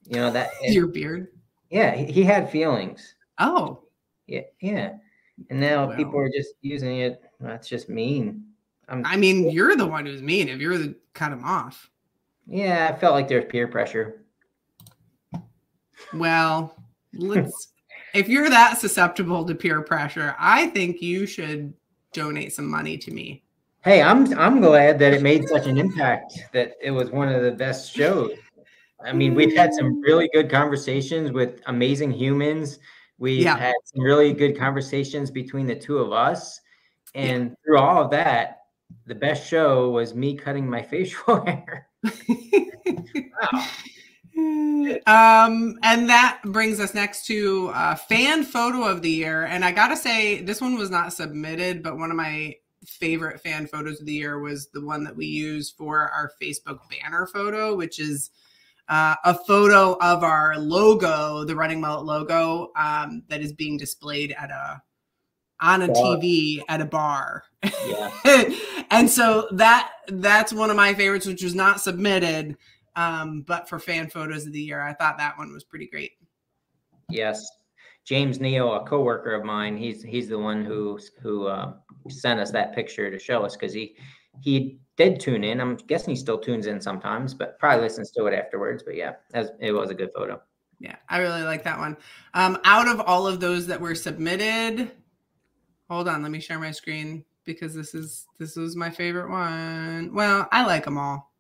You know that your beard. Yeah, he, he, had feelings. Oh, yeah, yeah. And now people are just using it. That's just mean. I'm, i mean, you're the one who's mean. If you're the cut him off. Yeah, I felt like there's peer pressure. Well, let's. if you're that susceptible to peer pressure, I think you should donate some money to me. Hey, I'm I'm glad that it made such an impact that it was one of the best shows. I mean, we've had some really good conversations with amazing humans. We've yeah. had some really good conversations between the two of us. And yeah. through all of that, the best show was me cutting my facial hair wow. Um, and that brings us next to uh, fan photo of the year. And I gotta say, this one was not submitted, but one of my favorite fan photos of the year was the one that we use for our Facebook banner photo, which is uh, a photo of our logo, the Running Mullet logo, um, that is being displayed at a on a bar. TV at a bar. Yeah. and so that that's one of my favorites, which was not submitted. Um, but for fan photos of the year, I thought that one was pretty great. Yes. James Neal, a coworker of mine, he's he's the one who who uh, sent us that picture to show us because he he did tune in. I'm guessing he still tunes in sometimes, but probably listens to it afterwards. But yeah, as it was a good photo. Yeah, I really like that one. Um, out of all of those that were submitted, Hold on, let me share my screen because this is this was my favorite one. Well, I like them all.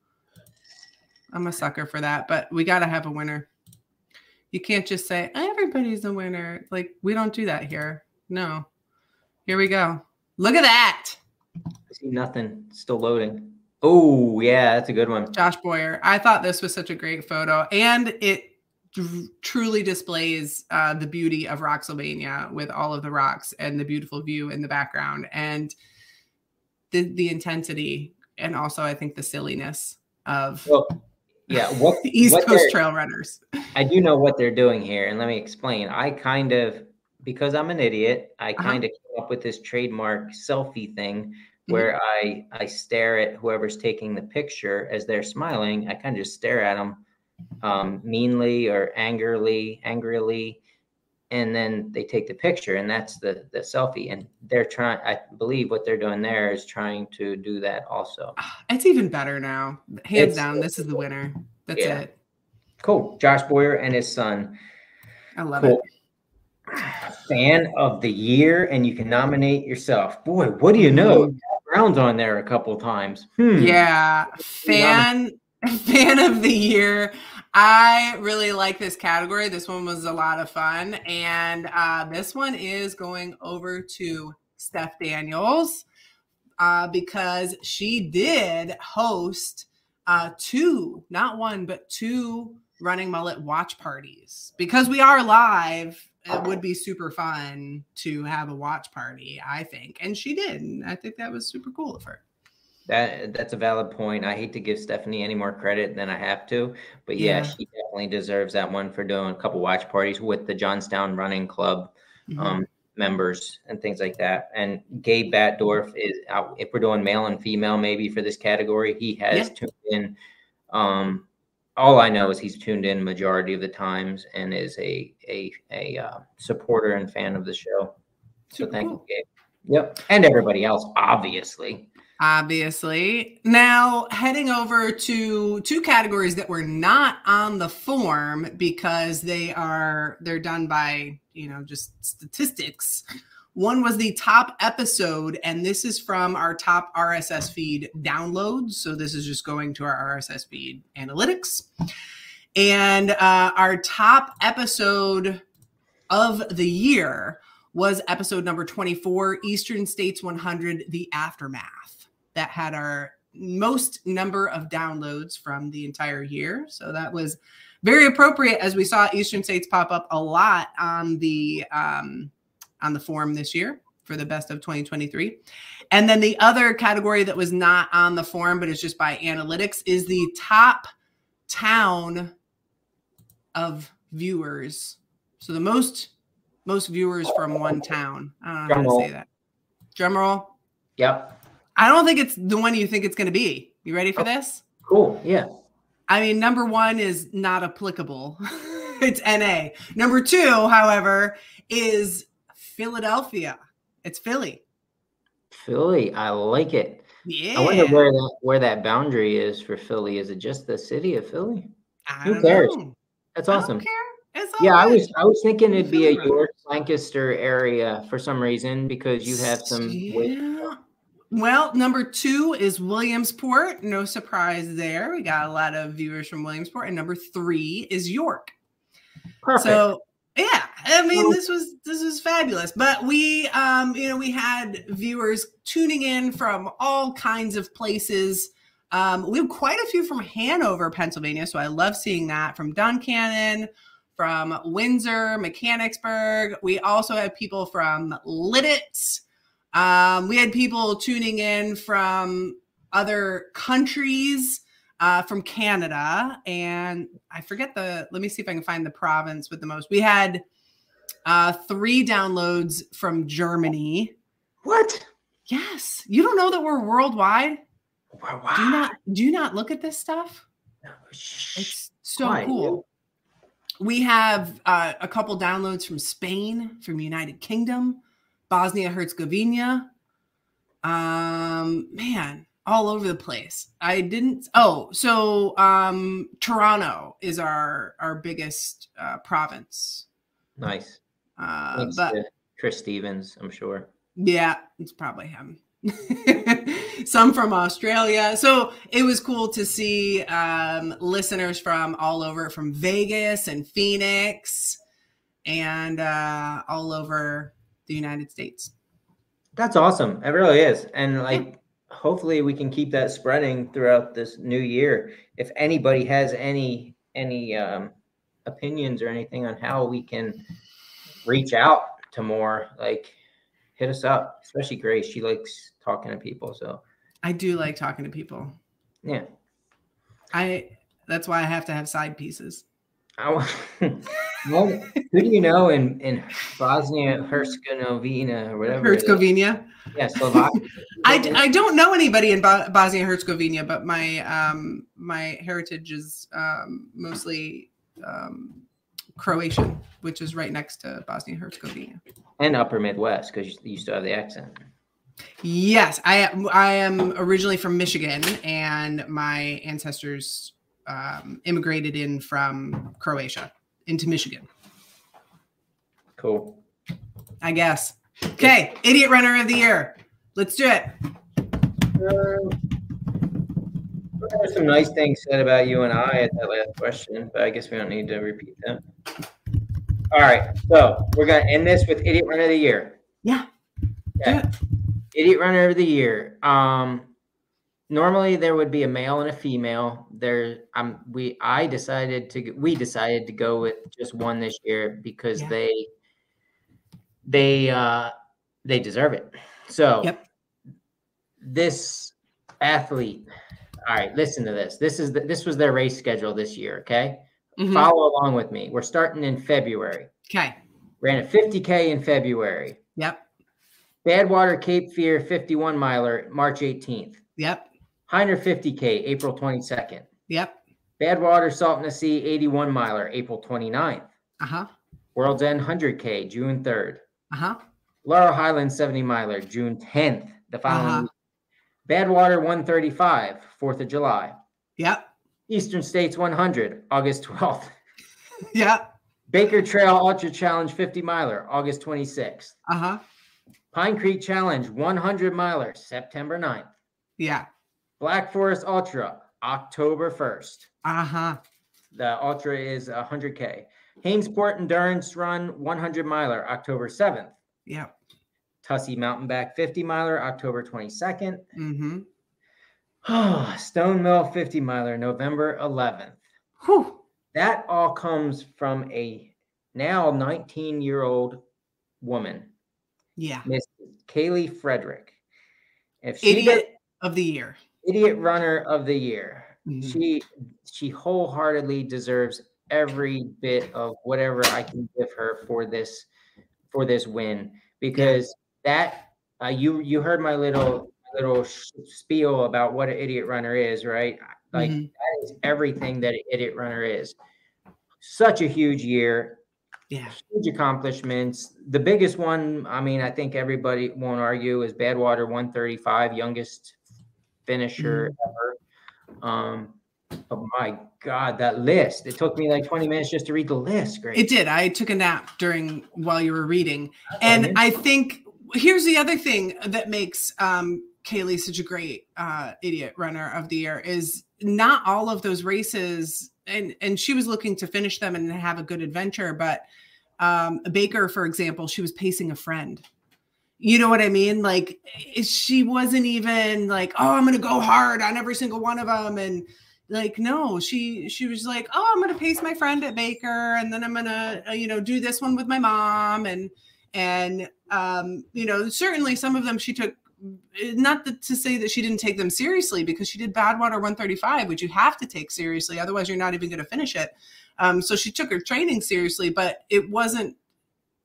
I'm a sucker for that, but we got to have a winner. You can't just say everybody's a winner. Like we don't do that here. No. Here we go. Look at that. I see nothing. Still loading. Oh, yeah, that's a good one. Josh Boyer. I thought this was such a great photo and it truly displays uh, the beauty of Rocksylvania with all of the rocks and the beautiful view in the background and the the intensity and also I think the silliness of well, yeah what East what Coast trail runners. I do know what they're doing here, and let me explain. I kind of because I'm an idiot, I uh-huh. kind of came up with this trademark selfie thing mm-hmm. where mm-hmm. I I stare at whoever's taking the picture as they're smiling. I kind of just stare at them um, meanly or angrily, angrily, and then they take the picture, and that's the the selfie. And they're trying. I believe what they're doing there is trying to do that also. It's even better now. Hands it's, down, this is the winner. That's yeah. it. Cool. Josh Boyer and his son. I love cool. it fan of the year, and you can nominate yourself. Boy, what do you know? Hmm. Brown's on there a couple times. Hmm. Yeah, fan fan of the year. I really like this category. This one was a lot of fun, and uh, this one is going over to Steph Daniels uh, because she did host uh, two, not one, but two running mullet watch parties because we are live it would be super fun to have a watch party, I think. And she did. And I think that was super cool of her. That that's a valid point. I hate to give Stephanie any more credit than I have to, but yeah, yeah. she definitely deserves that one for doing a couple watch parties with the Johnstown Running Club mm-hmm. um, members and things like that. And Gabe Batdorf is out. If we're doing male and female, maybe for this category, he has yeah. tuned in um, all I know is he's tuned in majority of the times and is a a a uh, supporter and fan of the show. So thank cool. you, Gabe. Yep, and everybody else, obviously. Obviously. Now heading over to two categories that were not on the form because they are they're done by you know just statistics. One was the top episode, and this is from our top RSS feed downloads. So this is just going to our RSS feed analytics. And uh, our top episode of the year was episode number 24, Eastern States 100, The Aftermath. That had our most number of downloads from the entire year. So that was very appropriate as we saw Eastern States pop up a lot on the um, on the forum this year for the best of 2023. And then the other category that was not on the form, but is just by analytics, is the top town of viewers. So the most most viewers from one town. I don't know Drum how to roll. say that. Drum roll. Yep. I don't think it's the one you think it's going to be. You ready for oh, this? Cool. Yeah. I mean, number one is not applicable. it's NA. Number two, however, is Philadelphia. It's Philly. Philly. I like it. Yeah. I wonder where that where that boundary is for Philly. Is it just the city of Philly? I Who cares? Know. That's awesome. yeah, I was I was thinking it'd be a York Lancaster area for some reason because you have some. Yeah. Well, number two is Williamsport. No surprise there. We got a lot of viewers from Williamsport, and number three is York. Perfect. So yeah, I mean this was this was fabulous. But we um you know we had viewers tuning in from all kinds of places. Um, we have quite a few from Hanover, Pennsylvania, so I love seeing that from Duncannon, from Windsor, Mechanicsburg. We also have people from Lititz. Um, we had people tuning in from other countries uh, from Canada, and I forget the. Let me see if I can find the province with the most. We had uh, three downloads from Germany. What? Yes, you don't know that we're worldwide. Wow. Do not do not look at this stuff. It's so Why? cool. We have uh, a couple downloads from Spain, from United Kingdom, Bosnia Herzegovina. Um, man, all over the place. I didn't. Oh, so um, Toronto is our our biggest uh, province. Nice. Uh, but Chris Stevens, I'm sure. Yeah, it's probably him. Some from Australia. So it was cool to see um, listeners from all over, from Vegas and Phoenix, and uh, all over the United States. That's awesome. It really is, and like hopefully we can keep that spreading throughout this new year. If anybody has any any um, opinions or anything on how we can reach out to more, like hit us up. Especially Grayce, she likes talking to people. So I do like talking to people. Yeah, I. That's why I have to have side pieces. I, well, who do you know in in Bosnia Herzegovina or whatever? Herzegovina. Yeah, Slovakia. I, I don't know anybody in Bosnia Herzegovina, but my um my heritage is um, mostly um, Croatian, which is right next to Bosnia Herzegovina. And Upper Midwest, because you still have the accent. Yes, I I am originally from Michigan, and my ancestors um, immigrated in from Croatia into Michigan. Cool. I guess. Okay, idiot runner of the year. Let's do it. Um, there's some nice things said about you and I at that last question, but I guess we don't need to repeat them. All right, so we're gonna end this with idiot runner of the year. Yeah. Okay. Idiot runner of the year. Um, normally there would be a male and a female. There, um, we I decided to we decided to go with just one this year because yeah. they they uh they deserve it. So yep. this athlete. All right, listen to this. This is the, this was their race schedule this year. Okay, mm-hmm. follow along with me. We're starting in February. Okay. Ran a 50k in February. Yep. Badwater Cape Fear 51 miler March 18th. Yep. Hyner 50k April 22nd. Yep. Badwater Salt in the Sea 81 miler April 29th. Uh huh. World's End 100k June 3rd. Uh huh. Laurel Highlands 70 miler, June 10th, the following uh-huh. Badwater 135, 4th of July. Yep. Eastern States 100, August 12th. Yep. Baker Trail Ultra Challenge 50 miler, August 26th. Uh huh. Pine Creek Challenge 100 miler, September 9th. Yeah. Black Forest Ultra, October 1st. Uh huh. The Ultra is 100K. Hainesport Endurance Run 100 miler, October 7th. Yeah. Tussey Mountain Back 50 miler, October 22nd. Mm-hmm. Oh, Stone Mill 50 miler, November 11th. Whew. That all comes from a now 19 year old woman. Yeah. Miss Kaylee Frederick. If she idiot does, of the year. Idiot runner of the year. Mm-hmm. She she wholeheartedly deserves every bit of whatever I can give her for this for this win because that uh, you you heard my little little spiel about what an idiot runner is, right? Like mm-hmm. that is everything that an idiot runner is. Such a huge year. Yeah. Huge accomplishments. The biggest one, I mean, I think everybody won't argue is Badwater 135, youngest finisher mm-hmm. ever. Um, Oh my God, that list. It took me like 20 minutes just to read the list. Great. It did. I took a nap during while you were reading. And I think here's the other thing that makes um, Kaylee such a great uh, idiot runner of the year is not all of those races and and she was looking to finish them and have a good adventure but um, Baker for example she was pacing a friend you know what I mean? Like she wasn't even like, oh, I'm gonna go hard on every single one of them, and like no she she was like oh i'm gonna pace my friend at baker and then i'm gonna uh, you know do this one with my mom and and um you know certainly some of them she took eh, not to say that she didn't take them seriously because she did badwater 135 which you have to take seriously otherwise you're not even going to finish it um so she took her training seriously but it wasn't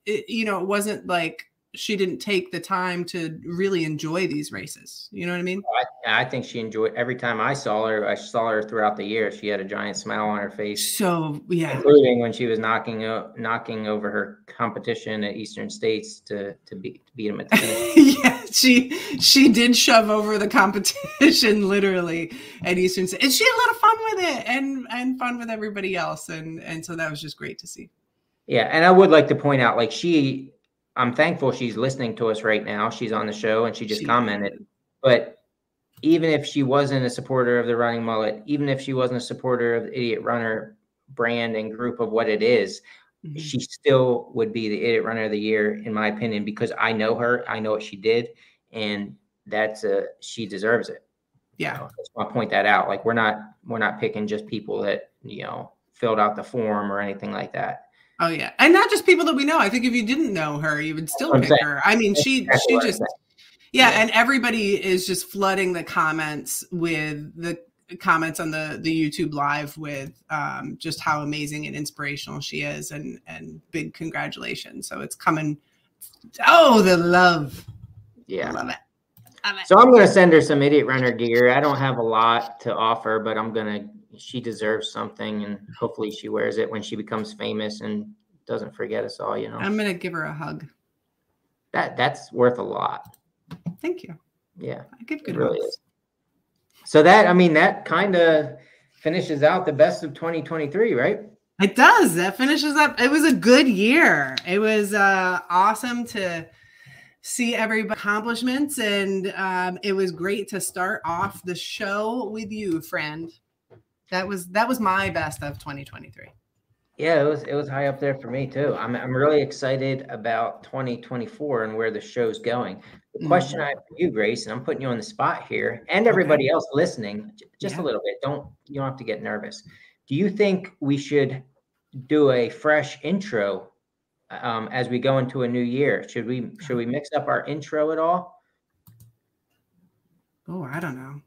it, you know it wasn't like she didn't take the time to really enjoy these races. You know what I mean? I, I, think she enjoyed every time I saw her. I saw her throughout the year. She had a giant smile on her face. So yeah, including when she was knocking knocking over her competition at Eastern States to to beat to beat him at the yeah, she she did shove over the competition literally at Eastern States, and she had a lot of fun with it and and fun with everybody else, and and so that was just great to see. Yeah, and I would like to point out, like she I'm thankful she's listening to us right now. She's on the show and she just she, commented. But even if she wasn't a supporter of the running mullet, even if she wasn't a supporter of the idiot runner brand and group of what it is, mm-hmm. she still would be the idiot runner of the year, in my opinion, because I know her, I know what she did, and that's a she deserves it. Yeah, you know, I just want to point that out. Like we're not we're not picking just people that you know filled out the form or anything like that. Oh yeah, and not just people that we know. I think if you didn't know her, you would still pick her. I mean, she she just yeah, and everybody is just flooding the comments with the comments on the the YouTube live with um, just how amazing and inspirational she is, and and big congratulations. So it's coming. Oh, the love. Yeah, I love it. So I'm gonna send her some idiot runner gear. I don't have a lot to offer, but I'm gonna. She deserves something, and hopefully she wears it when she becomes famous and doesn't forget us all. You know. I'm gonna give her a hug. That that's worth a lot. Thank you. Yeah, I give good really is. So that I mean that kind of finishes out the best of 2023, right? It does. That finishes up. It was a good year. It was uh, awesome to see every accomplishments, and um, it was great to start off the show with you, friend. That was that was my best of 2023. Yeah, it was it was high up there for me too. I'm I'm really excited about 2024 and where the show's going. The question mm-hmm. I have for you, Grayce, and I'm putting you on the spot here, and everybody okay. else listening, just yeah. a little bit. Don't you don't have to get nervous. Do you think we should do a fresh intro um, as we go into a new year? Should we should we mix up our intro at all? Oh, I don't know.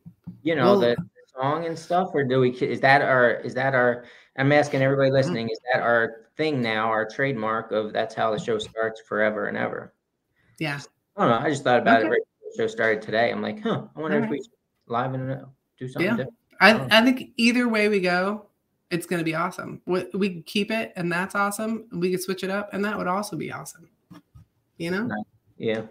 You know well, the song and stuff, or do we? Is that our? Is that our? I'm asking everybody mm-hmm. listening, is that our thing now, our trademark of that's how the show starts forever and ever? Yeah. I don't know. I just thought about okay. it right the show started today. I'm like, huh, I wonder All if right. we live and do something yeah. different. I, I, I think either way we go, it's going to be awesome. We, we keep it, and that's awesome. We could switch it up, and that would also be awesome. You know? Yeah.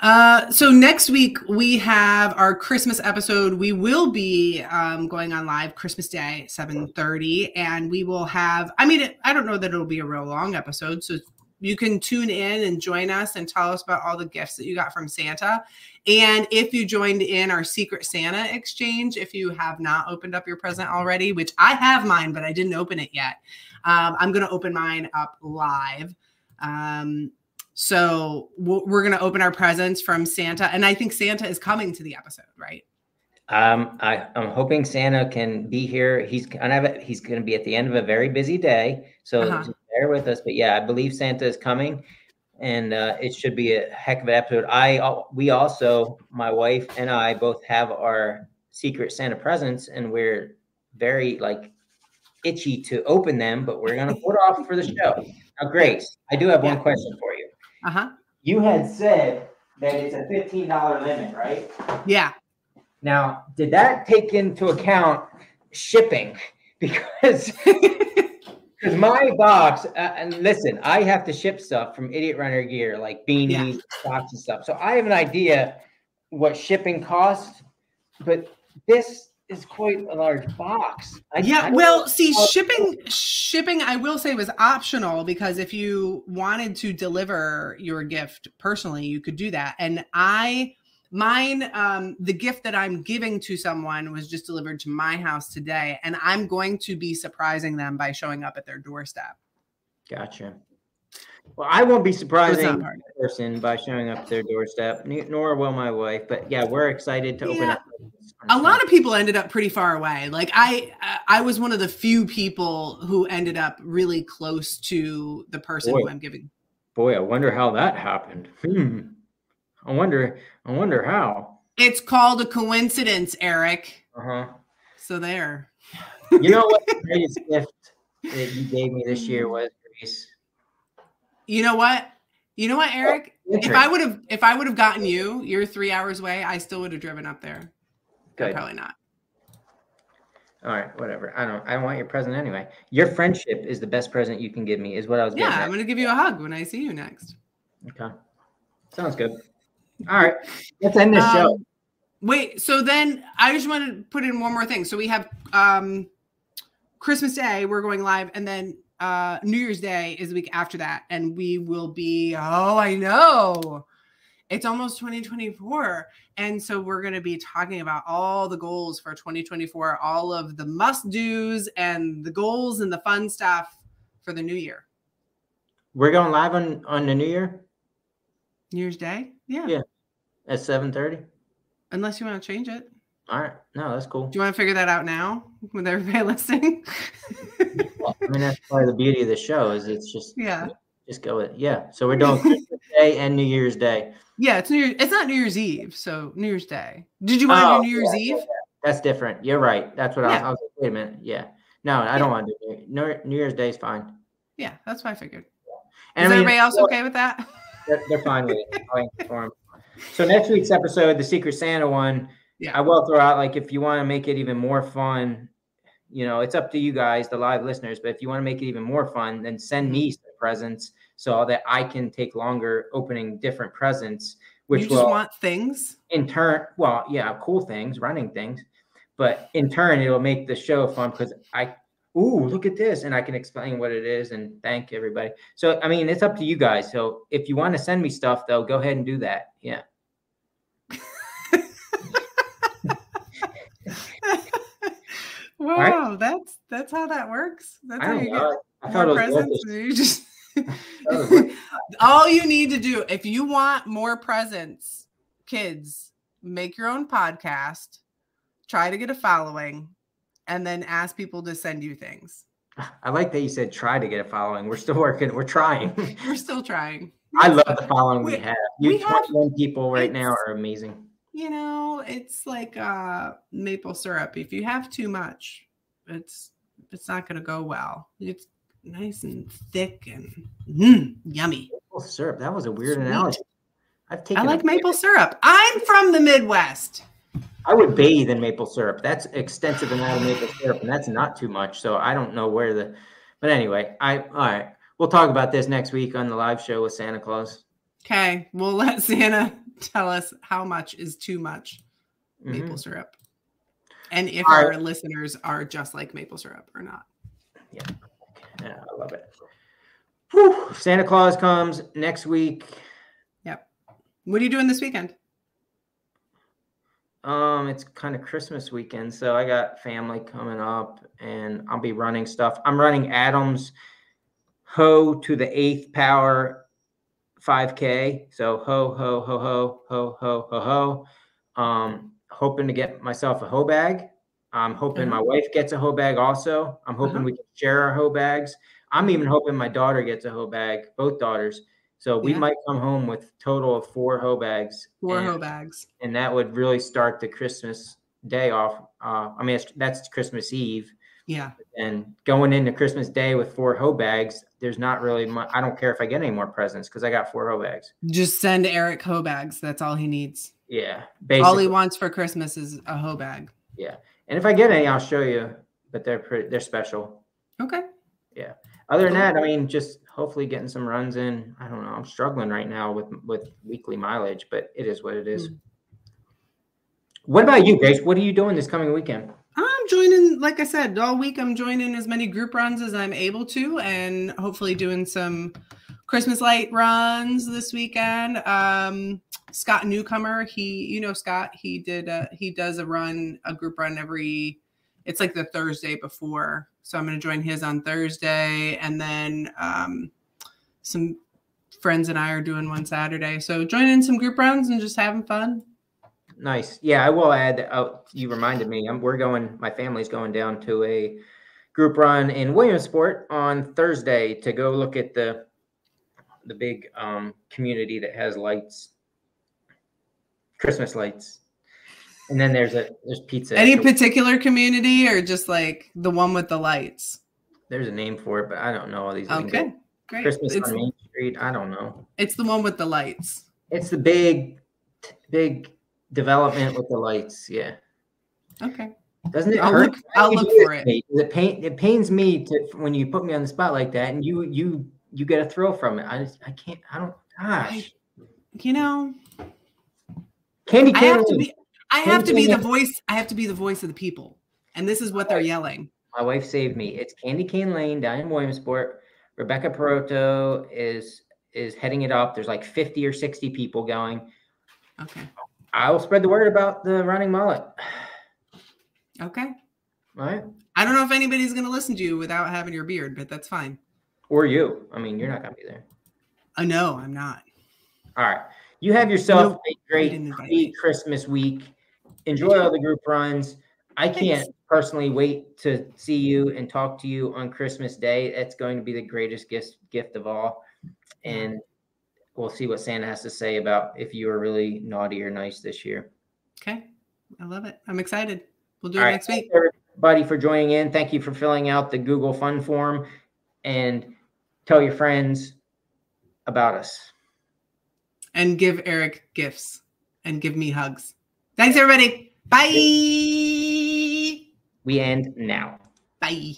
Uh, so next week we have our Christmas episode. We will be um, going on live Christmas Day, seven thirty, and we will have. I mean, I don't know that it'll be a real long episode, so you can tune in and join us and tell us about all the gifts that you got from Santa. And if you joined in our Secret Santa exchange, if you have not opened up your present already, which I have mine, but I didn't open it yet, um, I'm going to open mine up live. Um, so we're going to open our presents from Santa, and I think Santa is coming to the episode, right? Um, I, am hoping Santa can be here. He's of he's going to be at the end of a very busy day, so uh-huh. bear with us. But yeah, I believe Santa is coming, and uh, it should be a heck of an episode. I we also my wife and I both have our secret Santa presents, and we're very like itchy to open them, but we're going to put off for the show. Now, Grayce, I do have one question for you. Uh huh. You had said that it's a fifteen dollar limit, right? Yeah. Now, did that take into account shipping? Because because my box, uh, and listen, I have to ship stuff from Idiot Runner Gear, like beanies, yeah. socks, and stuff. So I have an idea what shipping costs, but this is quite a large box. I, yeah, I well, see, shipping shipping I will say was optional because if you wanted to deliver your gift personally, you could do that. And I mine um the gift that I'm giving to someone was just delivered to my house today and I'm going to be surprising them by showing up at their doorstep. Gotcha. Well, I won't be surprising person by showing up at their doorstep, nor will my wife. But yeah, we're excited to yeah. open up. A lot of people ended up pretty far away. Like I, I was one of the few people who ended up really close to the person boy, who I'm giving. Boy, I wonder how that happened. Hmm. I wonder. I wonder how. It's called a coincidence, Eric. Uh huh. So there. You know what the greatest gift that you gave me this year was, Grayce? You know what? You know what, Eric? If I would have if I would have gotten you, you're three hours away, I still would have driven up there. Good. Probably not. All right, whatever. I don't. I want your present anyway. Your friendship is the best present you can give me. Is what I was. Yeah, I'm gonna give you a hug when I see you next. Okay, sounds good. All right, let's end this um, show. Wait, so then I just want to put in one more thing. So we have um Christmas Day, we're going live, and then uh, New Year's Day is the week after that, and we will be. Oh, I know. It's almost 2024. And so we're going to be talking about all the goals for 2024, all of the must do's and the goals and the fun stuff for the new year. We're going live on, on the new year? New Year's Day? Yeah. Yeah. At 7:30. Unless you want to change it. All right. No, that's cool. Do you want to figure that out now with everybody listening? I mean, that's part of the beauty of the show is it's just yeah, just go with yeah. So we're doing Day and New Year's Day. Yeah, it's New Year's. It's not New Year's Eve, so New Year's Day. Did you want oh, do New Year's yeah, Eve? Yeah, That's different. You're right. That's what. I, was, I was like, wait a minute. Yeah. No, I don't want to do it. New, New Year's Day is fine. Yeah, that's what I figured. And is I mean, everybody else okay with that? They're, they're fine with it. so next week's episode, the Secret Santa one, yeah. I will throw out like if you want to make it even more fun, you know, it's up to you guys, the live listeners. But if you want to make it even more fun, then send mm-hmm. me some presents so that I can take longer opening different presents. Which you just will, want things in turn. Well, yeah, cool things, running things, but in turn, it'll make the show fun because I ooh, look at this. And I can explain what it is and thank everybody. So, I mean, it's up to you guys. So if you want to send me stuff though, go ahead and do that. Yeah. wow. Right? That's, that's how that works. That's how you know. get more presents. You just, all you need to do, if you want more presents, kids, make your own podcast, try to get a following, and then ask people to send you things. I like that you said try to get a following. We're still working. We're trying. We're still trying. I love the following we, we have. You we 21 have, people right now are amazing. You know, it's like uh, maple syrup. If you have too much, it's it's not going to go well. It's nice and thick and mm, yummy. Maple syrup. That was a weird Sweet. analogy. I've taken. I like maple syrup. I'm from the Midwest. I would bathe in maple syrup. That's extensive amount of maple syrup, and that's not too much. So I don't know where the. But anyway, I all right. We'll talk about this next week on the live show with Santa Claus. Okay, we'll let Santa tell us how much is too much maple mm-hmm. syrup, and if all our right. listeners are just like maple syrup or not. Yeah, yeah, I love it. Whew. Santa Claus comes next week. Yep. What are you doing this weekend? Um, it's kind of Christmas weekend, so I got family coming up, and I'll be running stuff. I'm running Adams Ho to the eighth power 5K. So ho ho ho ho ho ho ho ho. Um, hoping to get myself a hoe bag. I'm hoping my wife gets a hoe bag also. I'm hoping uh-huh. we can share our hoe bags. I'm even hoping my daughter gets a hoe bag, both daughters. So we yeah. might come home with total of four hoe bags. Four and, hoe bags. And that would really start the Christmas day off. Uh, I mean, that's Christmas Eve. Yeah. And going into Christmas Day with four hoe bags, there's not really much. I don't care if I get any more presents because I got four hoe bags. Just send Eric hoe bags. That's all he needs. Yeah. Basically. All he wants for Christmas is a hoe bag. Yeah. And if I get any, I'll show you. But they're pretty, they're special. Okay. Yeah. Other than that, I mean, just hopefully getting some runs in. I don't know. I'm struggling right now with with weekly mileage, but it is what it is. Mm. What about you, Grayce? What are you doing this coming weekend? I'm joining, like I said, all week. I'm joining as many group runs as I'm able to, and hopefully doing some Christmas light runs this weekend. Um, Scott Newcomer, he, you know, Scott, he did, a, he does a run, a group run every. It's like the Thursday before so I'm going to join his on Thursday, and then um, some friends and I are doing one Saturday. So joining in some group runs and just having fun. Nice. Yeah, I will add. Oh, you reminded me. I'm, we're going. My family's going down to a group run in Williamsport on Thursday to go look at the the big um, community that has lights, Christmas lights. And then there's a there's pizza. Any particular community or just like the one with the lights? There's a name for it, but I don't know all these. Okay, great. Christmas it's, on Main Street. I don't know. It's the one with the lights. It's the big, big development with the lights. Yeah. Okay. Doesn't it I'll hurt? Look, I'll look for it. It pain it pains me to when you put me on the spot like that, and you you you get a thrill from it. I just I can't. I don't. Gosh. I, you know. Candy cane. I have to be. I have to be the voice. I have to be the voice of the people, and this is what they're yelling. My wife saved me. It's Candy Cane Lane down in Williamsport. Rebecca Peroto is is heading it up. There's like 50 or 60 people going. Okay. I will spread the word about the running mullet. Okay. All right. I don't know if anybody's going to listen to you without having your beard, but that's fine. Or you. I mean, you're not going to be there. I know I'm not. All right. You have yourself a great Christmas week enjoy all the group runs. I can't personally wait to see you and talk to you on Christmas Day. That's going to be the greatest gift gift of all. And we'll see what Santa has to say about if you were really naughty or nice this year. Okay. I love it. I'm excited. We'll do All it right. next week. everybody for joining in. Thank you for filling out the Google Fun form and tell your friends about us. And give Eric gifts and give me hugs. Thanks, everybody. Bye. We end now. Bye.